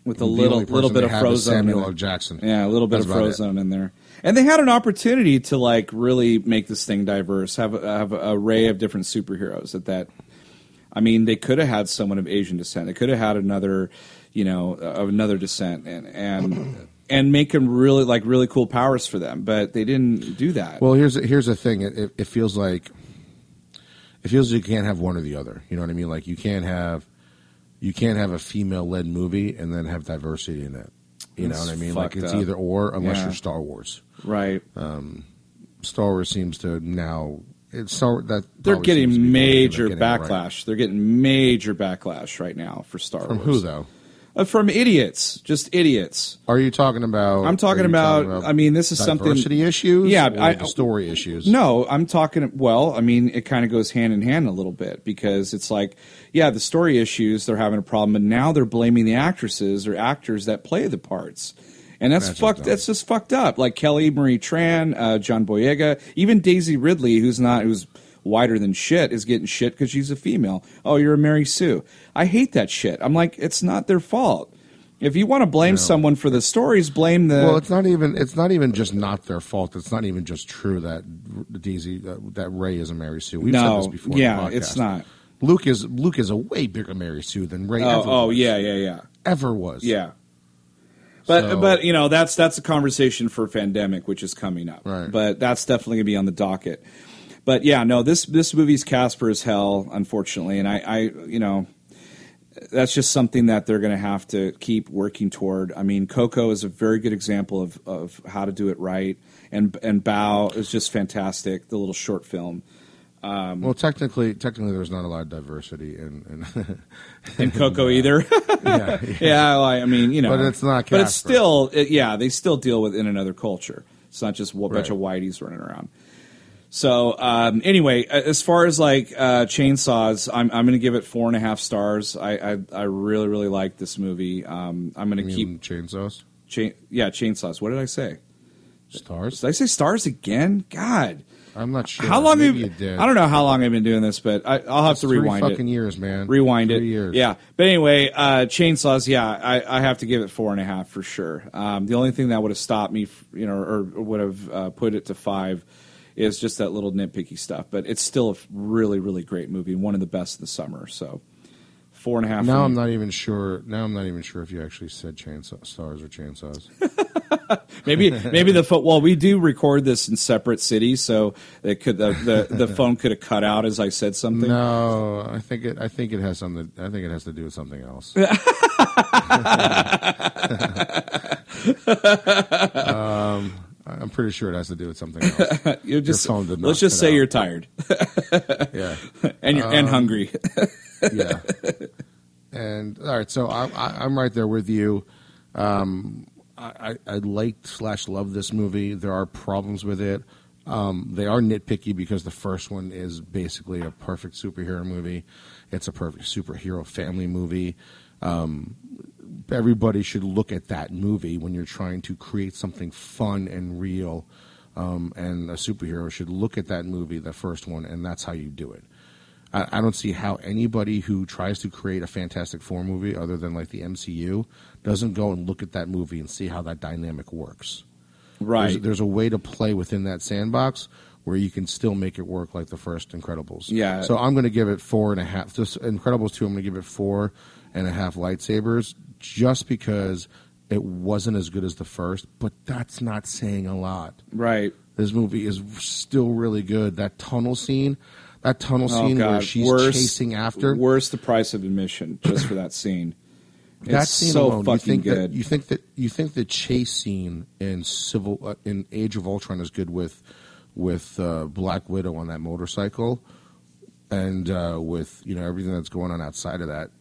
A: With a little little bit of
B: have is
A: Frozone. in
B: Samuel. L. Jackson.
A: Yeah, a little bit
B: That's
A: of. Frozone in there. And they had an opportunity to like really make this thing diverse, have a, have an array of different superheroes. At that, I mean, they could have had someone of Asian descent. They could have had another, you know, of another descent, and and and make them really like really cool powers for them. But they didn't do that.
B: Well, here's here's the thing. It, it, it feels like it feels like you can't have one or the other. You know what I mean? Like you can't have you can't have a female led movie and then have diversity in it. You know what I mean? Like it's
A: up.
B: either or, unless
A: Yeah.
B: you're Star Wars.
A: right.
B: Um, Star Wars seems to now it's Star that
A: They're
B: probably seems to
A: getting
B: be the way
A: major
B: they're getting it right.
A: backlash. They're getting major backlash right now for Star
B: from
A: Wars.
B: From who though?
A: Uh, from idiots, just idiots.
B: Are you talking about?
A: I'm talking
B: are you
A: about- I mean, this is something-
B: diversity issues.
A: Yeah, I-
B: the story issues.
A: No, I'm talking. Well, I mean, it kind of goes hand in hand a little bit because it's like, yeah, the story issues they're having a problem, and now they're blaming the actresses or actors that play the parts, and that's, fucked. That's just fucked up. Like Kelly Marie Tran, uh, John Boyega, even Daisy Ridley, who's not who's whiter than shit, is getting shit because she's a female. Oh, you're a Mary Sue. I hate that shit. I'm like, it's not their fault. If you want to blame someone for the stories, blame the.
B: Well, it's not even. It's not even just not their fault. It's not even just true that Daisy uh, that Rey is a Mary Sue. We've said this before.
A: yeah, it's not.
B: Luke is Luke is a way bigger Mary Sue than Rey
A: Oh,
B: ever
A: oh,
B: was.
A: yeah, yeah, yeah.
B: ever was.
A: Yeah. But
B: So-
A: but you know that's that's a conversation for pandemic which is coming up.
B: Right.
A: But that's definitely gonna be on the docket. But yeah, no, this this movie's Casper as hell, unfortunately, and I, I you know that's just something that they're going to have to keep working toward. I mean, Coco is a very good example of, of how to do it right, and and Bao is just fantastic. The little short film, um,
B: Well, technically, technically, there's not a lot of diversity in. in <laughs>
A: and Coco either. <laughs>
B: yeah,
A: yeah, well, I mean, you know,
B: But it's not
A: But it's still, it, yeah, they still deal with in another culture. It's not just a bunch
B: Right.
A: of whiteys running around. So um, anyway, as far as like uh, chainsaws, I'm I'm going to give it four and a half stars. I I, I really really like this movie. Um, I'm
B: gonna
A: keep
B: chainsaws,
A: chain yeah chainsaws. What did I say?
B: stars.
A: Did I say stars again? God,
B: I'm not sure.
A: how long? Have,
B: you did.
A: I don't know how long I've been doing this, but I, I'll have to rewind it.
B: fucking years, man.
A: rewind
B: Three
A: it.
B: Years.
A: Yeah, but anyway, uh, chainsaws. Yeah, I, I have to give it four and a half for sure. Um, the only thing that would have stopped me, you know, or, or would have uh, put it to five, is just that little nitpicky stuff. But it's still a really, really great movie, one of the best of the summer. So four and a half.
B: Now I'm not even sure. Now I'm not even sure if you actually said chainsaw stars or chainsaws. <laughs>
A: Maybe maybe the phone. Well, we do record this in separate cities, so it could the the, the <laughs> phone could have cut out as I said something.
B: No, I think it. I think it has something. I think it has to do with something else. <laughs> um, I'm pretty sure it has to do with something else. <laughs>
A: You just
B: phone did
A: let's just say
B: out.
A: you're tired <laughs>
B: Yeah, <laughs>
A: and you're
B: Um,
A: and hungry.
B: yeah. And all right, so I, I, I'm right there with you. Um, I, I I like slash love this movie. There are problems with it. Um, they are nitpicky because the first one is basically a perfect superhero movie. It's a perfect superhero family movie. Um, everybody should look at that movie when you're trying to create something fun and real. Um, and a superhero should look at that movie, the first one, and that's how you do it. I, I don't see how anybody who tries to create a Fantastic Four movie, other than like the MCU, doesn't go and look at that movie and see how that dynamic works.
A: right.
B: There's, there's a way to play within that sandbox where you can still make it work like the first Incredibles.
A: Yeah.
B: So I'm going to give it four and a half. Just Incredibles two, I'm going to give it four and a half lightsabers, just because it wasn't as good as the first. But that's not saying a lot.
A: right.
B: This movie is still really good. That tunnel scene, that tunnel
A: Oh
B: scene where she's
A: worst,
B: chasing after.
A: Worst the price of admission just for that scene.
B: that
A: it's
B: scene
A: so
B: alone, you think
A: good.
B: That, you think that you think the chase scene in Civil uh, in Age of Ultron is good with with uh, Black Widow on that motorcycle, and uh, with you know everything that's going on outside of that.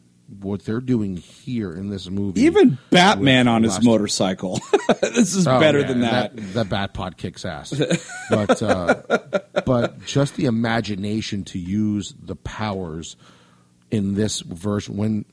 B: What they're doing here in this movie.
A: Even Batman on his motorcycle. <laughs> this is
B: Oh,
A: better
B: yeah,
A: than that.
B: that. That bat pod kicks ass. <laughs> but uh, but just the imagination to use the powers in this version when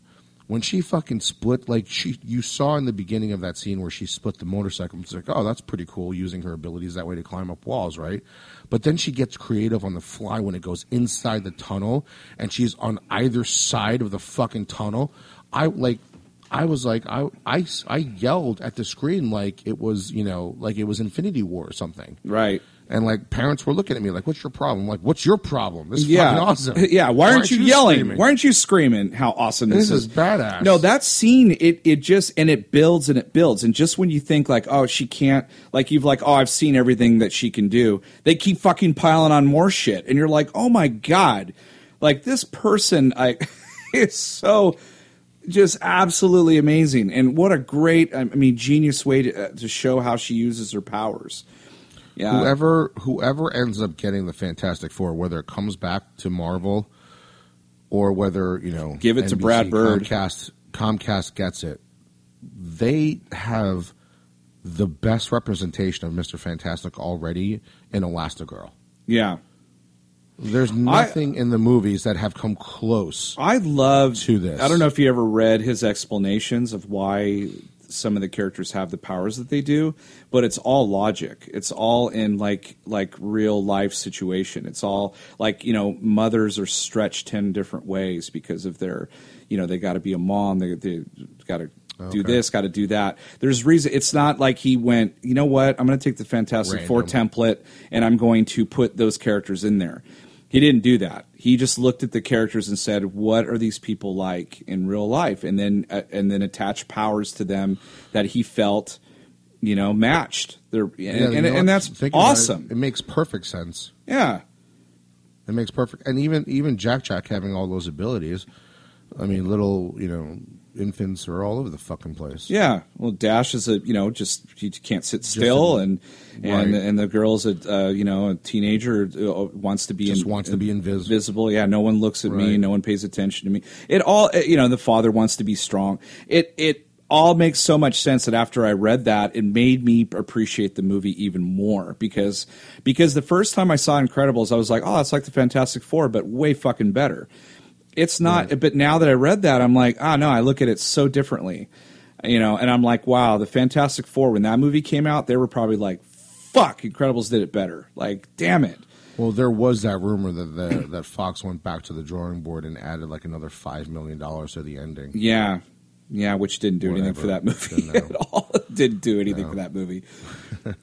B: when she fucking split like she you saw in the beginning of that scene where she split the motorcycle it's like oh that's pretty cool using her abilities that way to climb up walls right but then she gets creative on the fly when it goes inside the tunnel and she's on either side of the fucking tunnel i like I was like, I, I, I yelled at the screen like it was, you know, like it was Infinity War or something.
A: Right.
B: And like parents were looking at me like, "What's your problem?" I'm like, "What's your problem? This is
A: Yeah.
B: fucking awesome."
A: Yeah. Why aren't, you, yelling?
B: screaming?
A: Why aren't you screaming? How awesome this,
B: This is badass.
A: No, that scene it it just and it builds and it builds and just when you think like oh she can't like you've like oh I've seen everything that she can do they keep fucking piling on more shit and you're like oh my god like this person I <laughs> is so just absolutely amazing and what a great I mean genius way to, uh, to show how she uses her powers. Yeah.
B: whoever whoever ends up getting the Fantastic Four, whether it comes back to Marvel or whether you know,
A: Give it to Brad Bird.
B: Comcast, Comcast gets it. They have the best representation of Mister Fantastic already in Elastigirl.
A: yeah.
B: There's nothing in the movies that have come close.
A: I love
B: to this.
A: I don't know if you ever read his explanations of why some of the characters have the powers that they do, but it's all logic. It's all in like like real life situation. It's all like you know mothers are stretched ten different ways because of their you know they got to be a mom. They they got to. Do this, got to do that. There's reason. It's not like he went. You know what? I'm going to take the Fantastic Four template and I'm going to put those characters in there. He didn't do that. He just looked at the characters and said, "What are these people like in real life?" And then uh, and then attach powers to them that he felt, you know, matched. They're and,
B: Yeah,
A: and,
B: know
A: and that's
B: about it,
A: awesome.
B: It, makes perfect sense.
A: Yeah,
B: It makes perfect, and even even Jack Jack having all those abilities. I mean, little you know infants are all over the fucking place.
A: yeah. Well, Dash is a you know just he can't sit still, and and
B: Right.
A: and the girl's a uh, you know a teenager uh, wants to be
B: Just
A: in-
B: wants to be invis-
A: visible. Yeah, no one looks at me, no one pays attention to me. It all you know. The father wants to be strong. It it all makes so much sense that after I read that, it made me appreciate the movie even more because because the first time I saw Incredibles, I was like, oh, it's like the Fantastic Four, but way fucking better. It's not,
B: Right.
A: but now that I read that, I'm like, ah, no, I look at it so differently, you know. And I'm like, wow, the Fantastic Four when that movie came out, they were probably like, fuck, Incredibles did it better. Like, damn it.
B: Well, there was that rumor that the, that Fox went back to the drawing board and added like another five million dollars to the ending.
A: Yeah, yeah, which didn't do anything for that movie
B: Didn't <laughs>
A: at all. didn't do anything for that movie.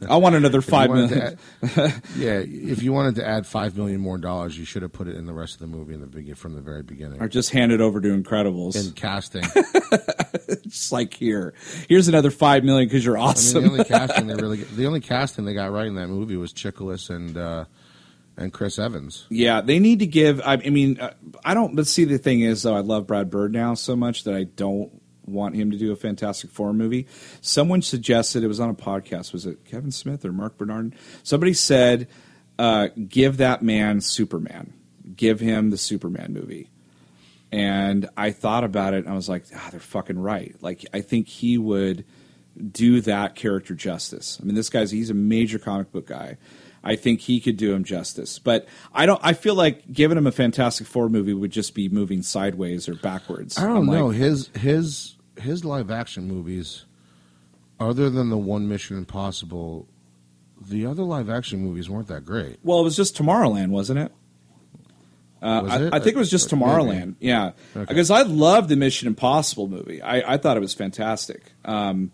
A: I want another five
B: wanted add- <laughs> yeah, if you wanted to add five million more dollars, you should have put it in the rest of the movie in the begin from the very beginning.
A: Or just hand it over to Incredibles.
B: in casting, <laughs>
A: just like here, here's another five million because you're
B: I mean,
A: awesome.
B: the only casting they really the only casting they got right in that movie was Chiklis and uh, and Chris Evans.
A: yeah, they need to give. I, I mean, uh, I don't. But see, the thing is, though, I love Brad Bird now so much that I don't want him to do a Fantastic Four movie. Someone suggested it was on a podcast. Was it Kevin Smith or Marc Bernardin? Somebody said, uh, "Give that man Superman. Give him the Superman movie." And I thought about it, and I was like, "Ah, they're fucking right." Like, I think he would do that character justice. I mean, this guy's he's a major comic book guy. I think he could do him justice. But I don't. I feel like giving him a Fantastic Four movie would just be moving sideways or backwards.
B: I don't
A: I'm
B: know
A: like,
B: his his his live action movies, other than the one Mission Impossible, the other live action movies weren't that great.
A: well, it was just Tomorrowland, wasn't it? Uh,
B: Was
A: I,
B: it?
A: I think it was just
B: Uh, maybe.
A: Tomorrowland. Yeah,
B: Okay.
A: because I loved the Mission Impossible movie. I, I thought it was fantastic. Um,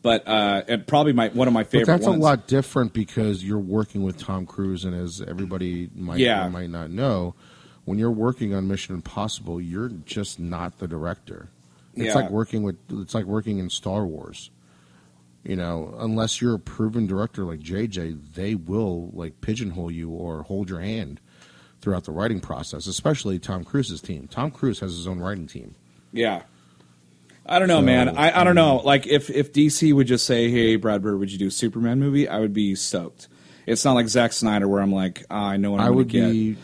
A: but uh, and probably my one of my
B: But
A: favorite.
B: that's
A: ones.
B: a lot different because you're working with Tom Cruise, and as everybody might
A: Yeah.
B: might not know, when you're working on Mission Impossible, you're just not the director. It's
A: Yeah.
B: like working with it's like working in Star Wars. You know, unless you're a proven director like JJ, they will like pigeonhole you or hold your hand throughout the writing process, especially Tom Cruise's team. Tom Cruise has his own writing team.
A: Yeah. I don't know,
B: So,
A: man. I, I don't know. Like if if DC would just say, "Hey, Brad Bird, would you do a Superman movie?" I would be stoked. It's not like Zack Snyder where I'm like, ah, I know what I'm
B: I would
A: get.
B: be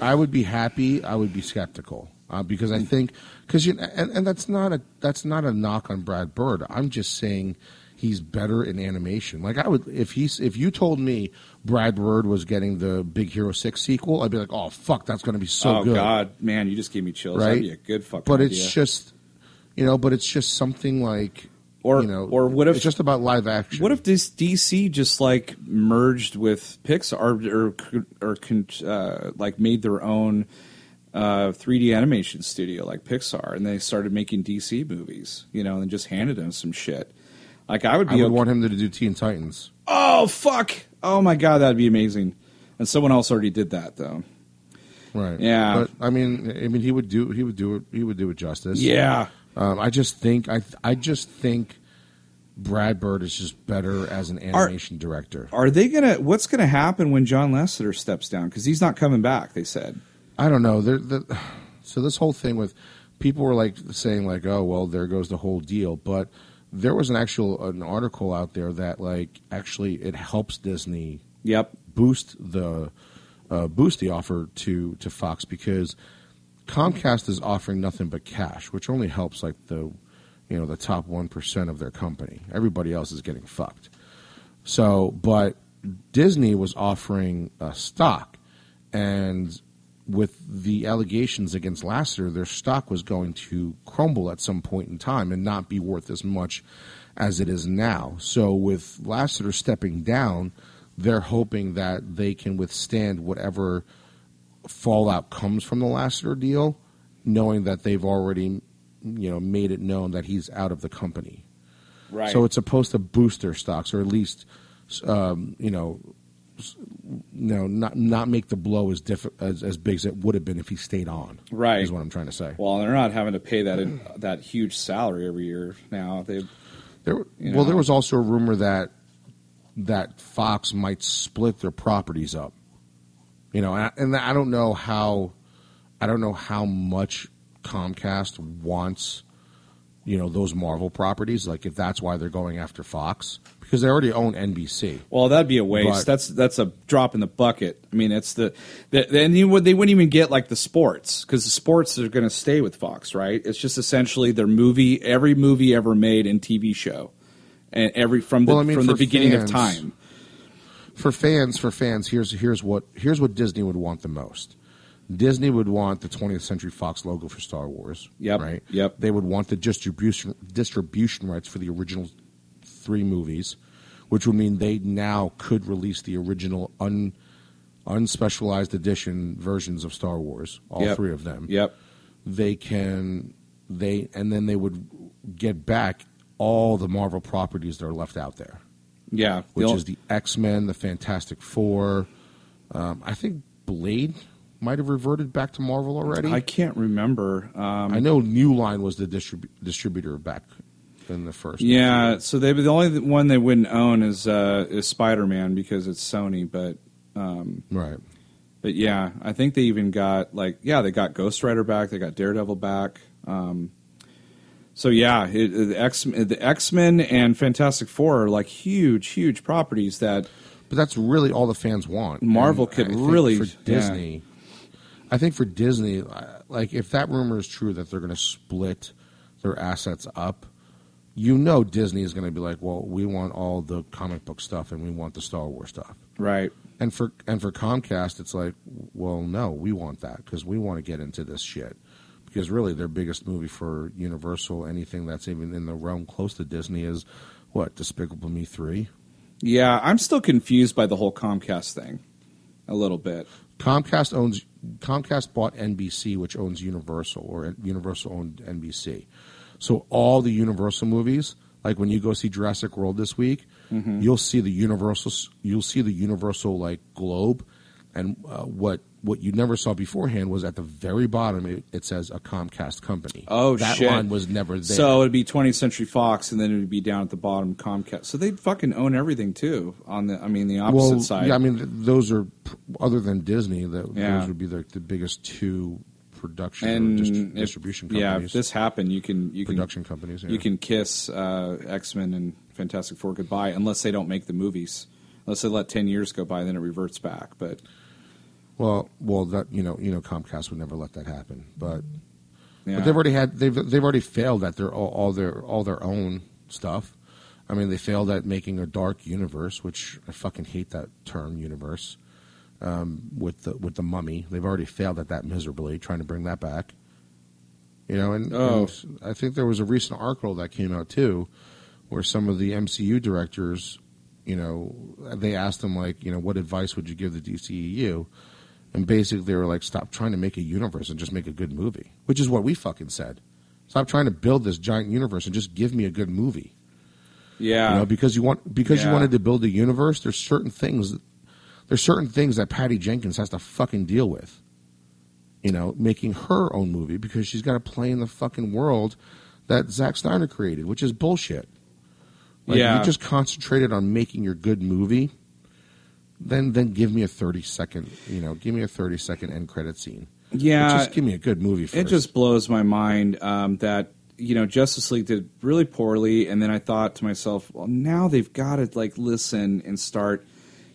B: I would be happy, I would be skeptical. Uh, because I think because you and, and that's not a that's not a knock on Brad Bird. I'm just saying he's better in animation. Like I would if he's if you told me Brad Bird was getting the Big Hero Six sequel, I'd be like, oh fuck, that's going to be so
A: oh
B: good,
A: God, man, you just gave me chills.
B: right?
A: That'd be a good fucking.
B: But
A: idea.
B: it's just you know, but it's just something like
A: Or-
B: you know,
A: or what if-
B: it's just about live action?
A: What if this DC just like merged with Pixar or or, con- uh, like made their own uh, 3D animation studio like Pixar, and they started making DC movies, you know, and just handed him some shit. Like I would be.
B: I would
A: okay-
B: want him to do Teen Titans.
A: oh fuck! Oh my god, that'd be amazing. And someone else already did that though.
B: Right.
A: Yeah.
B: But I mean, I mean, he would do he would do it he would do it justice.
A: Yeah.
B: Um, I just think I I just think Brad Bird is just better as an
A: Are-
B: animation director.
A: Are they gonna? What's gonna happen when John Lasseter steps down? Because he's not coming back. They said.
B: I don't know. The, so this whole thing with people were like saying like, oh well, there goes the whole deal. But there was an actual an article out there that like actually it helps Disney
A: Yep.
B: boost the uh, boost the offer to to Fox because Comcast is offering nothing but cash, which only helps like the you know the top one percent of their company. Everybody else is getting fucked. So, but Disney was offering uh, stock, and with the allegations against Lasseter, their stock was going to crumble at some point in time and not be worth as much as it is now. So, with Lasseter stepping down, they're hoping that they can withstand whatever fallout comes from the Lasseter deal, knowing that they've already, you know, made it known that he's out of the company.
A: Right.
B: So it's supposed to boost their stocks, or at least, um, you know, s- no, not not make the blow as, diff- as as big as it would have been if he stayed on.
A: Right.
B: is what I'm trying to say.
A: Well, they're not having to pay that that huge salary every year now. They
B: There,
A: you
B: well,
A: know.
B: there was also a rumor that that Fox might split their properties up. You know, and I, and I don't know how, I don't know how much Comcast wants, you know, those Marvel properties. Like if that's why they're going after Fox because they already own NBC.
A: well, that'd be a waste.
B: But-
A: that's that's a drop in the bucket. I mean, it's the, the then you would they wouldn't even get like the sports because the sports are going to stay with Fox, right? It's just essentially their movie, every movie ever made and TV show, and every from the
B: Well, I mean,
A: from the beginning
B: fans-
A: of time.
B: for fans, for fans, here's here's what here's what Disney would want the most. Disney would want the 20th Century Fox logo for Star Wars.
A: Yep,
B: Right.
A: yep.
B: They would want the distribution distribution rights for the original three movies, which would mean they now could release the original un unspecialized edition versions of Star Wars, all
A: Yep.
B: three of them.
A: Yep.
B: They can they and then they would get back all the Marvel properties that are left out there
A: Yeah.
B: which
A: They'll-
B: is the X Men, the Fantastic Four. Um, I think Blade might have reverted back to Marvel already.
A: I can't remember. Um, I
B: know New Line was the distrib- distributor back in the first.
A: Yeah, so they the only one they wouldn't own is uh, is Spider Man because it's Sony, but um,
B: right.
A: but yeah, I think they even got like yeah they got Ghost Rider back, they got Daredevil back. Um, so yeah, it, the X the X Men and Fantastic Four are like huge, huge properties that
B: But that's really all the fans want.
A: Marvel
B: And
A: could really-
B: for
A: yeah.
B: Disney. I think for Disney, uh, like if that rumor is true that they're going to split their assets up, you know Disney is going to be like, well, we want all the comic book stuff and we want the Star Wars stuff.
A: right.
B: And for and for Comcast, it's like, well, no, we want that because we want to get into this shit. Because really, their biggest movie for Universal, anything that's even in the realm close to Disney, is what Despicable Me three.
A: Yeah, I'm still confused by the whole Comcast thing, a little bit.
B: Comcast owns Comcast bought NBC, which owns Universal, or Universal owned NBC. So all the Universal movies, like when you go see Jurassic World this week, you'll see the Universal, you'll see the Universal like globe, and uh, what what you never saw beforehand was at the very bottom it, it says a Comcast company.
A: Oh shit.
B: that
A: shit!
B: line was never there.
A: So it'd be 20th Century Fox, and then it would be down at the bottom Comcast. So they'd fucking own everything too. On the, I mean, the opposite
B: well,
A: side.
B: yeah, I mean th- those are other than Disney, that
A: Yeah.
B: those would be the, the biggest two production
A: and if-
B: distribution
A: yeah, if this happened, you can you can
B: production companies. Yeah.
A: you can kiss uh, X Men and Fantastic Four goodbye, unless they don't make the movies. Unless they let 10 years go by, then it reverts back. But
B: Well, well, that you know, you know, Comcast would never let that happen. But
A: Yeah.
B: But they've already had they've they've already failed at their all, all their all their own stuff. I mean, they failed at making a dark universe, which I fucking hate that term universe. Um, with the with the mummy, they've already failed at that miserably, trying to bring that back. You know, and,
A: Oh.
B: and I think there was a recent article that came out too, where some of the MCU directors, you know, they asked them like, you know, what advice would you give the DCEU? And basically, they were like, stop trying to make a universe and just make a good movie, which is what we fucking said. Stop trying to build this giant universe and just give me a good movie.
A: Yeah.
B: You know, because you want because you wanted to build a universe. There's certain things, there's certain things that Patty Jenkins has to fucking deal with. You know, making her own movie because she's got to play in the fucking world that Zack Snyder created, which is bullshit. Like,
A: Yeah.
B: you just concentrated on making your good movie, then then give me a thirty second, you know, give me a thirty second end credit scene. But
A: yeah.
B: just give me a good movie first.
A: It just blows my mind um, that you know Justice League did really poorly, and then I thought to myself, well, now they've got to like listen and start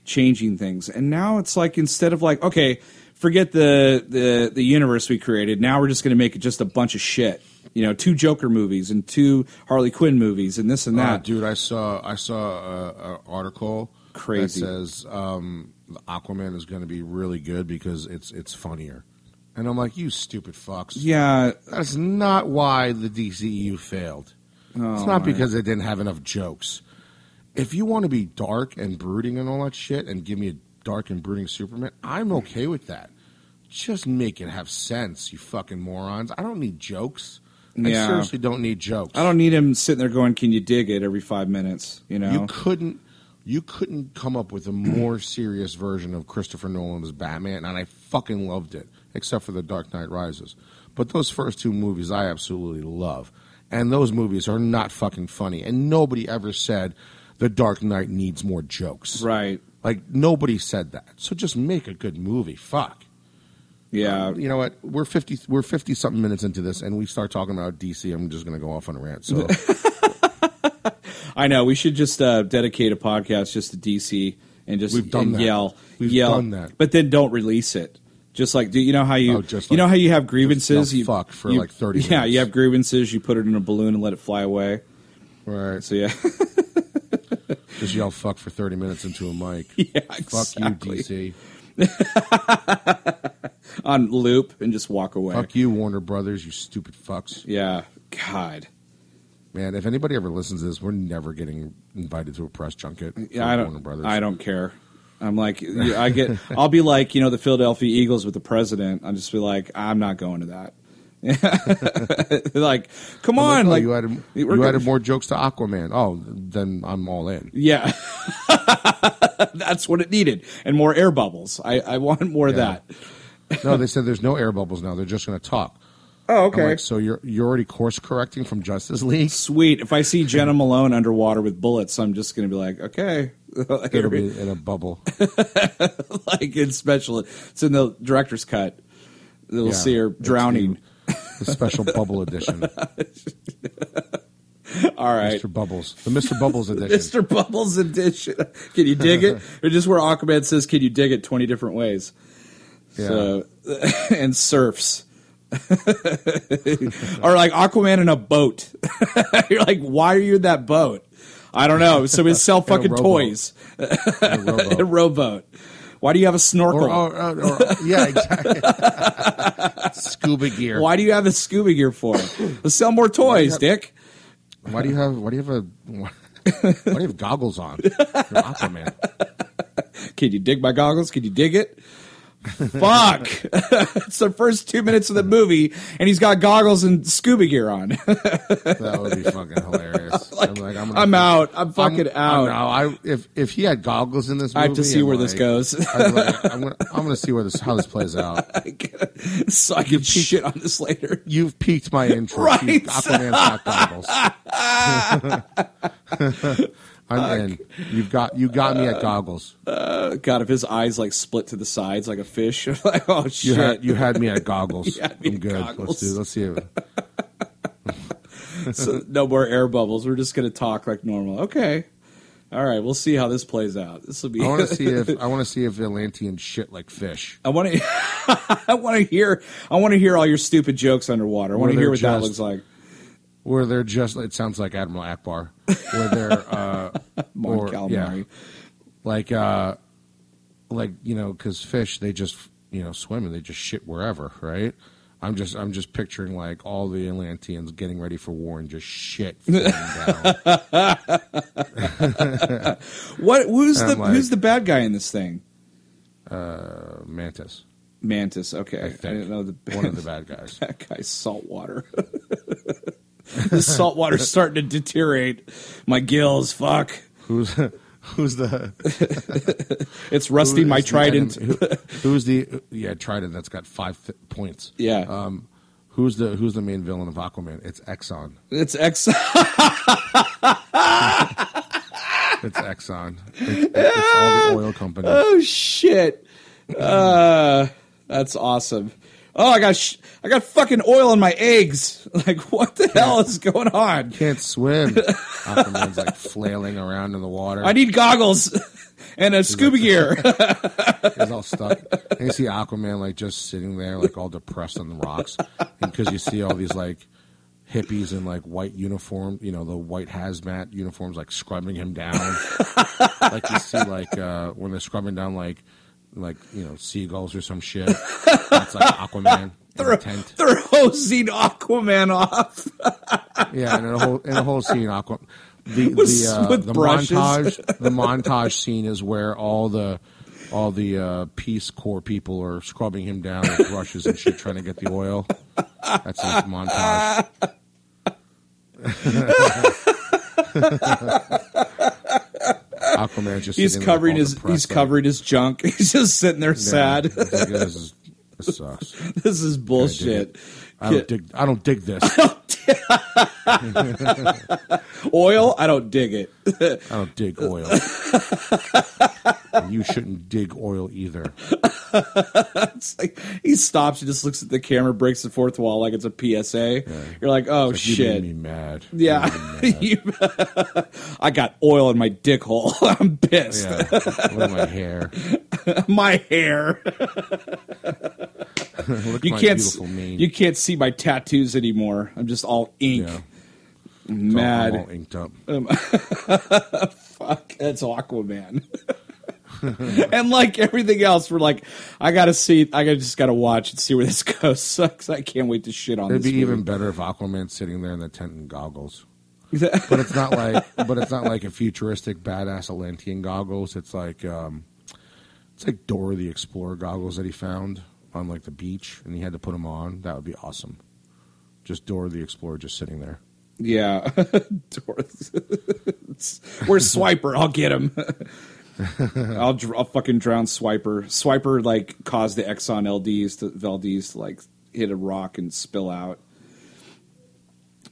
A: changing things. And now it's like instead of like, okay, forget the the the universe we created. Now we're just going to make it just a bunch of shit. You know, two Joker movies and two Harley Quinn movies and this and
B: Uh,
A: that.
B: dude, I saw I saw an article
A: Crazy.
B: that says um, Aquaman is going to be really good because it's it's funnier, and I'm like, you stupid fucks.
A: yeah,
B: That's not why the DCEU failed. it's
A: Oh,
B: not because they didn't have enough jokes. If you want to be dark and brooding and all that shit, and give me a dark and brooding Superman, I'm okay with that. Just make it have sense, you fucking morons. I don't need jokes. I seriously don't need jokes.
A: I don't need him sitting there going, "Can you dig it?" every five minutes. You know,
B: You couldn't you couldn't come up with a more <clears throat> serious version of Christopher Nolan's Batman, and I fucking loved it, except for The Dark Knight Rises. But those first two movies I absolutely love. And those movies are not fucking funny. And nobody ever said The Dark Knight needs more jokes.
A: right?
B: Like nobody said that. So just make a good movie. Fuck.
A: Yeah,
B: You know what? We're fifty we're fifty something minutes into this and we start talking about DC, I'm just gonna go off on a rant. So <laughs>
A: I know. We should just uh, dedicate a podcast just to DC and just
B: We've done that.
A: yell,
B: We've
A: yell,
B: done that.
A: but then don't release it. Just like do you know how you
B: Oh, just
A: you know how you have grievances? you
B: fuck for
A: you-
B: like 30
A: Yeah,
B: minutes.
A: you have grievances. You put it in a balloon and let it fly away.
B: right.
A: So yeah, <laughs>
B: Just yell fuck for 30 minutes into a mic. <laughs>
A: yeah,
B: Fuck
A: exactly.
B: you, DC. <laughs>
A: on loop and just walk away.
B: Fuck you, Warner Brothers, you stupid fucks.
A: Yeah, God.
B: Man, if anybody ever listens to this, we're never getting invited to a press junket.
A: Yeah, I
B: Warner
A: don't.
B: Brothers.
A: I don't care. I'm like, I get. I'll be like, you know, the Philadelphia Eagles with the president. I'll just be like, I'm not going to that. <laughs> like, come on,
B: oh,
A: like,
B: you added, you
A: go-
B: added more jokes to Aquaman. Oh, then I'm all in.
A: Yeah. <laughs> That's what it needed. And more air bubbles. I, I want more of that.
B: No, they said there's no air bubbles now. They're just going to talk.
A: Oh,
B: I'm like, so you're you're already course correcting from Justice League?
A: Sweet. If I see Jena Malone underwater with bullets, I'm just going to be like, okay. <laughs>
B: It'll be in a bubble.
A: like in special. It's in the director's cut. They'll
B: Yeah.
A: see her drowning.
B: The special bubble edition. <laughs>
A: All right.
B: Mr. Bubbles. The Mr. Bubbles edition. <laughs>
A: Mr. Bubbles edition. Can you dig it? or <laughs> just where Aquaman says, "Can you dig it?" Twenty different ways.
B: Yeah.
A: So, and surfs. or like Aquaman in a boat. You're like, why are you in that boat? I don't know. So we sell fucking toys.
B: A rowboat.
A: Why do you have a snorkel?
B: Or, or, or, or- yeah, exactly. <laughs> Scuba gear.
A: Why do you have a scuba gear for? Let's sell more toys,
B: have-
A: Dick.
B: Why do you have? Why do you have a? Why, why do you have goggles on? You're Aquaman. <laughs>
A: Can you dig my goggles? Can you dig it? <laughs> Fuck! <laughs> it's the first two minutes of the movie, and he's got goggles and scuba gear on. <laughs>
B: That would be fucking hilarious. I'm like, I'm,
A: I'm out. I'm fucking
B: I'm-
A: out.
B: No, I if if he had goggles in this, movie,
A: I have to see where this goes,
B: like, I'm gonna I'm gonna see where this how this plays out.
A: so I can shit on this later.
B: You've piqued my interest.
A: Right.
B: Aquaman's got goggles. I'm uh, in. You've got you got me at uh, goggles.
A: Uh, God, if his eyes like split to the sides like a fish, <laughs> like, oh
B: You
A: shit!
B: had you had me at goggles. <laughs>
A: You
B: I'm good.
A: goggles.
B: Let's do. Let's see. It. <laughs>
A: so no more air bubbles. We're just gonna talk like normal. Okay, All right, we'll see how this plays out. This will be.
B: I want to see if I want to see if Atlanteans shit like fish.
A: I want to. I want to hear. I want to hear all your stupid jokes underwater. I want to hear what that looks like.
B: Where they're just it sounds like Admiral Ackbar. Where they're uh, <laughs> or-
A: calamari.
B: like uh, like you know because fish they just you know swim and they just shit wherever, right? I'm just I'm just picturing like all the Atlanteans getting ready for war and just shit <laughs> down. <laughs>
A: What? Who's the
B: like-
A: Who's the bad guy in this thing?
B: Uh, mantis,
A: Mantis. Okay,
B: I
A: I didn't know the
B: one of the bad guys.
A: that guy's saltwater. <laughs> the saltwater's starting to deteriorate. My gills. Fuck.
B: Who's <laughs> who's the <laughs>
A: It's rusting my trident.
B: who- who's the yeah trident that's got five th- points?
A: Yeah.
B: Um, who's the who's the main villain of Aquaman? It's Exxon.
A: It's Exxon.
B: It's Exxon. It's, it's all the oil companies.
A: oh shit. Uh, that's awesome. Oh, I got sh- I got fucking oil in my eggs. <laughs> Like, what the hell is going on?
B: Can't swim. <laughs> Aquaman's like flailing around in the water.
A: I need goggles <laughs> and a scuba gear.
B: He's all stuck. And you see Aquaman like just sitting there, like all depressed on the rocks, because you see all these like hippies in like white uniform, you know, the white hazmat uniforms, like scrubbing him down. like you see, like uh, when they're scrubbing down, like like you know seagulls or some shit. That's like <laughs> Aquaman in a tent.
A: They're hosing Aquaman off. <laughs>
B: Yeah, and in a whole in a whole scene, Aqua. The
A: With-
B: the uh, the
A: brushes.
B: montage <laughs> the montage scene is where all the all the uh, Peace Corps people are scrubbing him down with brushes and shit, trying to get the oil. That's his montage. Aquaman just
A: He's covering his he's covering his junk. <laughs> He's just sitting there
B: yeah,
A: sad.
B: like, this, is, this sucks. <laughs>
A: this is bullshit.
B: I don't dig. I don't dig this. <laughs> <laughs>
A: Oil? I don't dig it. <laughs>
B: I don't dig oil. and you shouldn't dig oil either.
A: It's like he stops and just looks at the camera, breaks the fourth wall like it's a PSA. You're like, oh
B: Like, You
A: shit.
B: made me mad.
A: Yeah,
B: You made me mad.
A: I got oil in my dick hole. I'm pissed.
B: Yeah, my hair.
A: my hair. <laughs> You can't. You can't see my tattoos anymore. I'm just all ink.
B: yeah, all-
A: mad.
B: I'm all inked up. <laughs>
A: Fuck, that's Aquaman. <laughs> and like everything else, we're like, I gotta see, I gotta just gotta watch and see where this goes. Sucks. I can't wait to shit on this.
B: It'd be even better if Aquaman's sitting there in the tent and goggles. But it's not like, but it's not like a futuristic badass Atlantean goggles. It's like, um, it's like Dora the Explorer goggles that he found on like the beach, and he had to put them on. That would be awesome. Just Dora the Explorer just sitting there.
A: yeah. <laughs> <laughs> Where's Swiper? I'll get him. <laughs> I'll, dr- I'll fucking drown Swiper. Swiper like caused the Exxon LDs to Valdez to like hit a rock and spill out.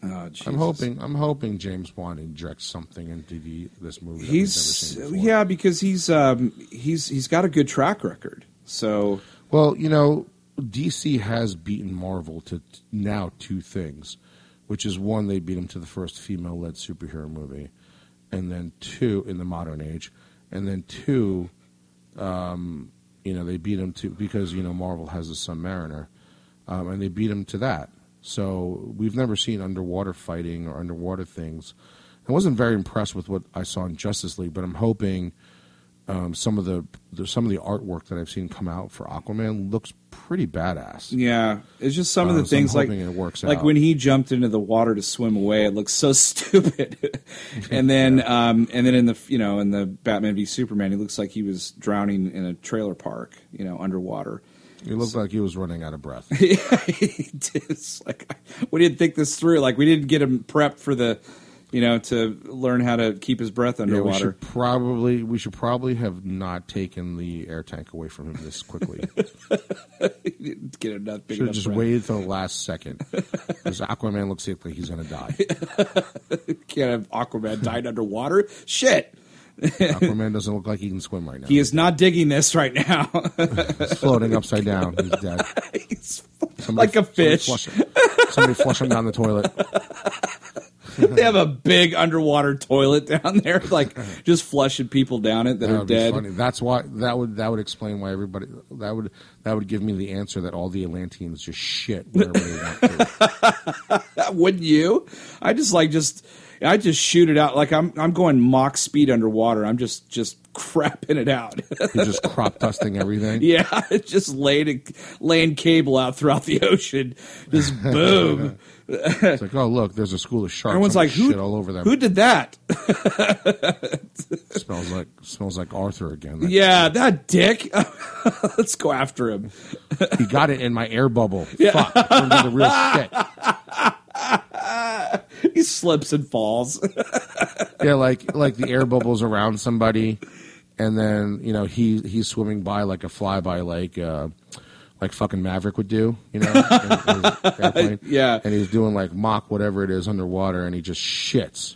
A: Oh,
B: I'm hoping, I'm hoping James Wan injects something into the, this movie. That we've never
A: he's yeah because he's um he's he's got a good track record. So
B: Well, you know, DC has beaten Marvel to t- now two things, which is one, they beat him to the first female led superhero movie, and then two, in the modern age, and then two, um, you know, they beat him to, because, you know, Marvel has the Submariner, um, and they beat him to that. So we've never seen underwater fighting or underwater things. I wasn't very impressed with what I saw in Justice League, but I'm hoping um, some of the, the some of the artwork that I've seen come out for Aquaman looks pretty badass.
A: yeah, it's just some of
B: Uh,
A: the
B: so
A: things like
B: it works
A: like
B: out.
A: when he jumped into the water to swim away, it looks so <laughs> stupid. <laughs> and then um and then in the you know in the Batman v Superman, he looks like he was drowning in a trailer park, you know, underwater.
B: He looked like he was running out of breath. <laughs>
A: Yeah, he it's like we didn't think this through. Like we didn't get him prepped for the, you know, to learn how to keep his breath
B: Yeah, we
A: underwater.
B: should probably we should probably have not taken the air tank away from him this quickly. <laughs>
A: Get enough big
B: should have just
A: breath.
B: waited till the last second because Aquaman looks like he's going to die. <laughs>
A: Can't have Aquaman died underwater. Shit,
B: Aquaman <laughs> doesn't look like he can swim right now.
A: he is not digging this right now.
B: He's floating upside down. He's dead.
A: He's
B: Somebody-
A: like a
B: somebody
A: fish.
B: flush him. Somebody flush him down the toilet.
A: They have a big underwater toilet down there, <laughs> like just flushing people down it that,
B: That
A: are dead.
B: funny. That's why that would that would explain why everybody that would that would give me the answer that all the Atlanteans just shit wherever they want to. <laughs>
A: Wouldn't you? I just like just I just shoot it out like I'm I'm going Mach speed underwater. I'm just just <laughs> crapping it out.
B: You're just crop dusting everything.
A: yeah, just laying laying cable out throughout the ocean. Just boom.
B: It's like, oh look, there's a school of sharks.
A: Everyone's like, who
B: shit all over them.
A: Who did that? <laughs>
B: smells like smells like Arthur again. That-
A: yeah, that dick. <laughs> Let's go after him. <laughs>
B: he got it in my air bubble. Fuck, turned into real shit.
A: He slips and falls.
B: Yeah, like like the air bubbles around somebody, and then you know he he's swimming by like a fly by like uh, like fucking Maverick would do, you know, <laughs> airplane. <laughs>
A: Yeah.
B: and he's doing like mock whatever it is underwater, and he just shits,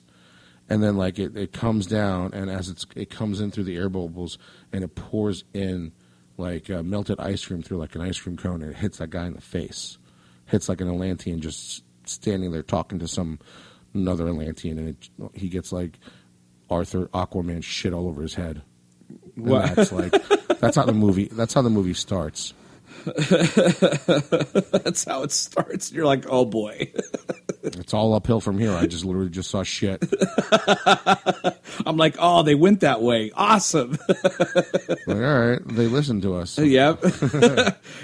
B: and then like it, it comes down, and as it's it comes in through the air bubbles, and it pours in like uh, melted ice cream through like an ice cream cone, and it hits that guy in the face, hits like an Atlantean just standing there talking to some another Atlantean, and it, he gets like Arthur Aquaman shit all over his head. And
A: What?
B: that's like that's how the movie that's how the movie starts. <laughs>
A: That's how it starts. You're like, oh boy. <laughs>
B: It's all uphill from here. I just literally just saw shit. <laughs>
A: I'm like, oh, they went that way. Awesome.
B: Like, all right, they listened to us.
A: yep.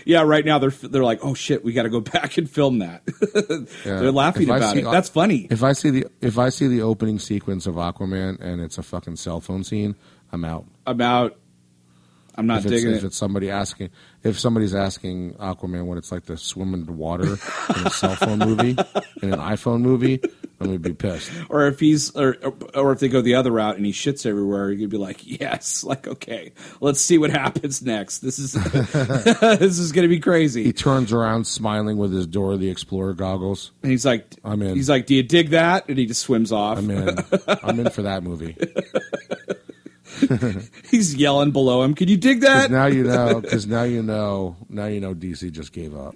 A: yeah. Right now they're they're like, oh shit, we got to go back and film that.
B: Yeah.
A: they're laughing
B: If
A: about
B: see-
A: it. That's funny.
B: If I see the if I see the opening sequence of Aquaman and it's a fucking cell phone scene, I'm out.
A: I'm out. I'm not
B: If
A: digging
B: if
A: it.
B: it's somebody asking, if somebody's asking Aquaman what it's like to swim in the water in a cell phone movie, in an iPhone movie, I'm gonna be pissed.
A: Or if he's, or or if they go the other route and he shits everywhere, you'd be like, yes, like okay, let's see what happens next. This is <laughs> this is gonna be crazy.
B: He turns around smiling with his Dora the Explorer goggles.
A: And he's like,
B: I'm in.
A: He's like, do you dig that? And he just swims off.
B: I'm in. <laughs> I'm in for that movie. <laughs>
A: He's yelling below him. Can you dig that?
B: now you know. Because now you know. Now you know. DC just gave up.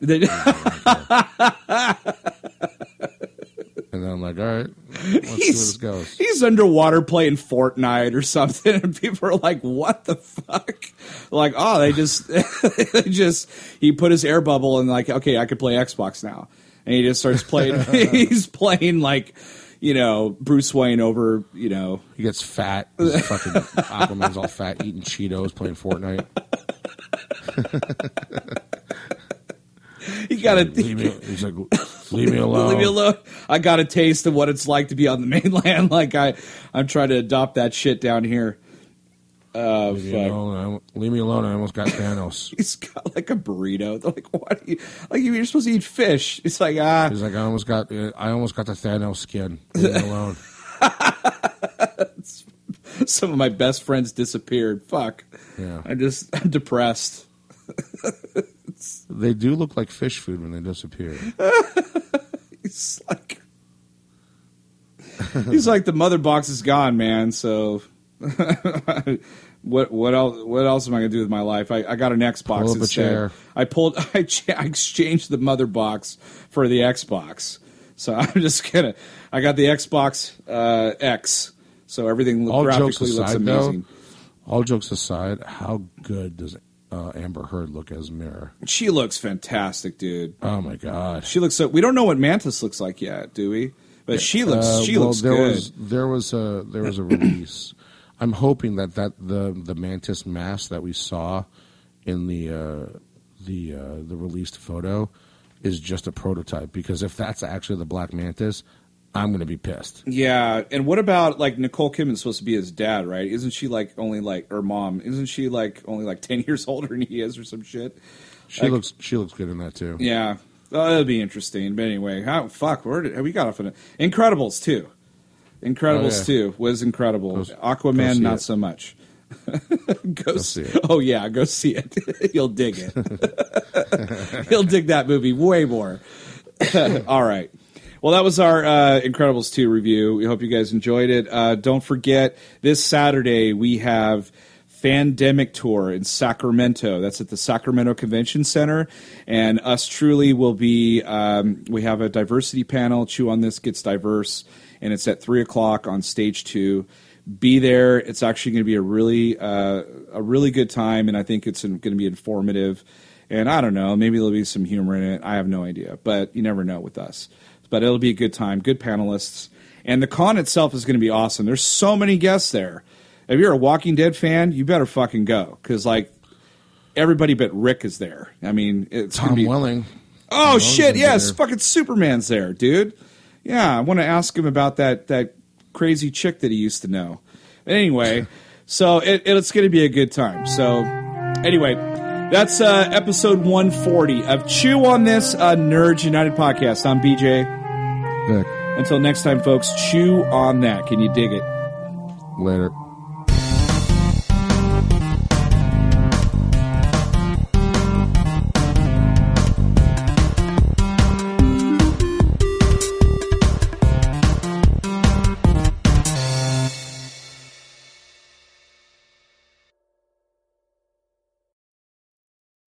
B: And then I'm like, all right, let's see where this
A: he's,
B: goes.
A: he's underwater playing Fortnite or something, and people are like, "What the fuck?" Like, oh, they just, <laughs> they just, he put his air bubble and like, okay, I could play Xbox now, and he just starts playing. <laughs> he's playing like, you know, Bruce Wayne over, you know,
B: He gets fat. He's fucking <laughs> Aquaman's all fat, eating Cheetos, playing Fortnite. <laughs>
A: he got a.
B: Leave me, he's like, leave me alone.
A: Leave me <laughs> alone. I got a taste of what it's like to be on the mainland. Like I, I'm trying to adopt that shit down here. Uh,
B: Leave me alone. I, leave me alone. I almost got Thanos. <laughs>
A: He's got like a burrito. They're like, what? Are you, like you're supposed to eat fish. It's like ah,
B: He's like, I almost got, I almost got the Thanos skin. Leave me alone. <laughs>
A: some of my best friends disappeared. Fuck.
B: Yeah.
A: I just I'm depressed.
B: They do look like fish food when they disappear. <laughs>
A: He's like, he's like the mother box is gone, man. So. <laughs> What what else? What else am I gonna do with my life? I, I got an Xbox
B: Pull
A: instead.
B: chair.
A: I pulled. <laughs> I, cha- I exchanged the mother box for the Xbox. So <laughs> I'm just gonna. I got the Xbox uh, X. So everything
B: All jokes
A: graphically looks
B: aside, though,
A: amazing.
B: all jokes aside, how good does uh, Amber Heard look as Mera?
A: She looks fantastic, dude.
B: Oh my god.
A: She looks so. We don't know what Mantis looks like yet, do we? But she looks.
B: Uh,
A: she
B: well,
A: looks
B: there
A: good.
B: Was, there was a there was a release. I'm hoping that, that the the mantis mask that we saw in the uh, the uh, the released photo is just a prototype. Because if that's actually the black mantis, I'm going to be pissed.
A: Yeah, and what about like Nicole Kidman's supposed to be his dad, right? Isn't she like only like her mom? Isn't she like only like <laughs> ten years older than he is or some shit?
B: She
A: Like-
B: looks she looks good in that too.
A: Yeah, oh, that'd be interesting. But anyway, how fuck? Where did we got off on it? Incredibles 2. Incredibles
B: Oh, yeah.
A: too was incredible.
B: Go s- go
A: Aquaman not
B: it.
A: so much. <laughs> go, s-
B: see it.
A: Oh yeah, go see it. <laughs> You'll dig it. <laughs> You'll dig that movie way more. <coughs> All right. Well, that was our uh, Incredibles 2 review. We hope you guys enjoyed it. Uh, don't forget, this Saturday we have Fandemic Tour in Sacramento. That's at the Sacramento Convention Center. And us truly will be, um, we have a diversity panel. Chew on This Gets Diverse. And it's at three o'clock on stage two. Be there. It's actually going to be a really uh, a really good time, and I think it's going to be informative. And I don't know, maybe there'll be some humor in it. I have no idea, but you never know with us. But it'll be a good time, good panelists, and the con itself is going to be awesome. There's so many guests there. If you're a Walking Dead fan, you better fucking go because like everybody but Rick is there. I mean, it's
B: Tom
A: be,
B: Welling.
A: Oh
B: Tom
A: shit! Yes, fucking Superman's there, dude. Yeah, I want to ask him about that that crazy chick that he used to know. Anyway, <laughs> so it, it's going to be a good time. So anyway, that's uh, episode 140 of Chew on This uh, Nerds United podcast. I'm BJ. Until next time, folks, chew on that. Can you dig it?
B: later.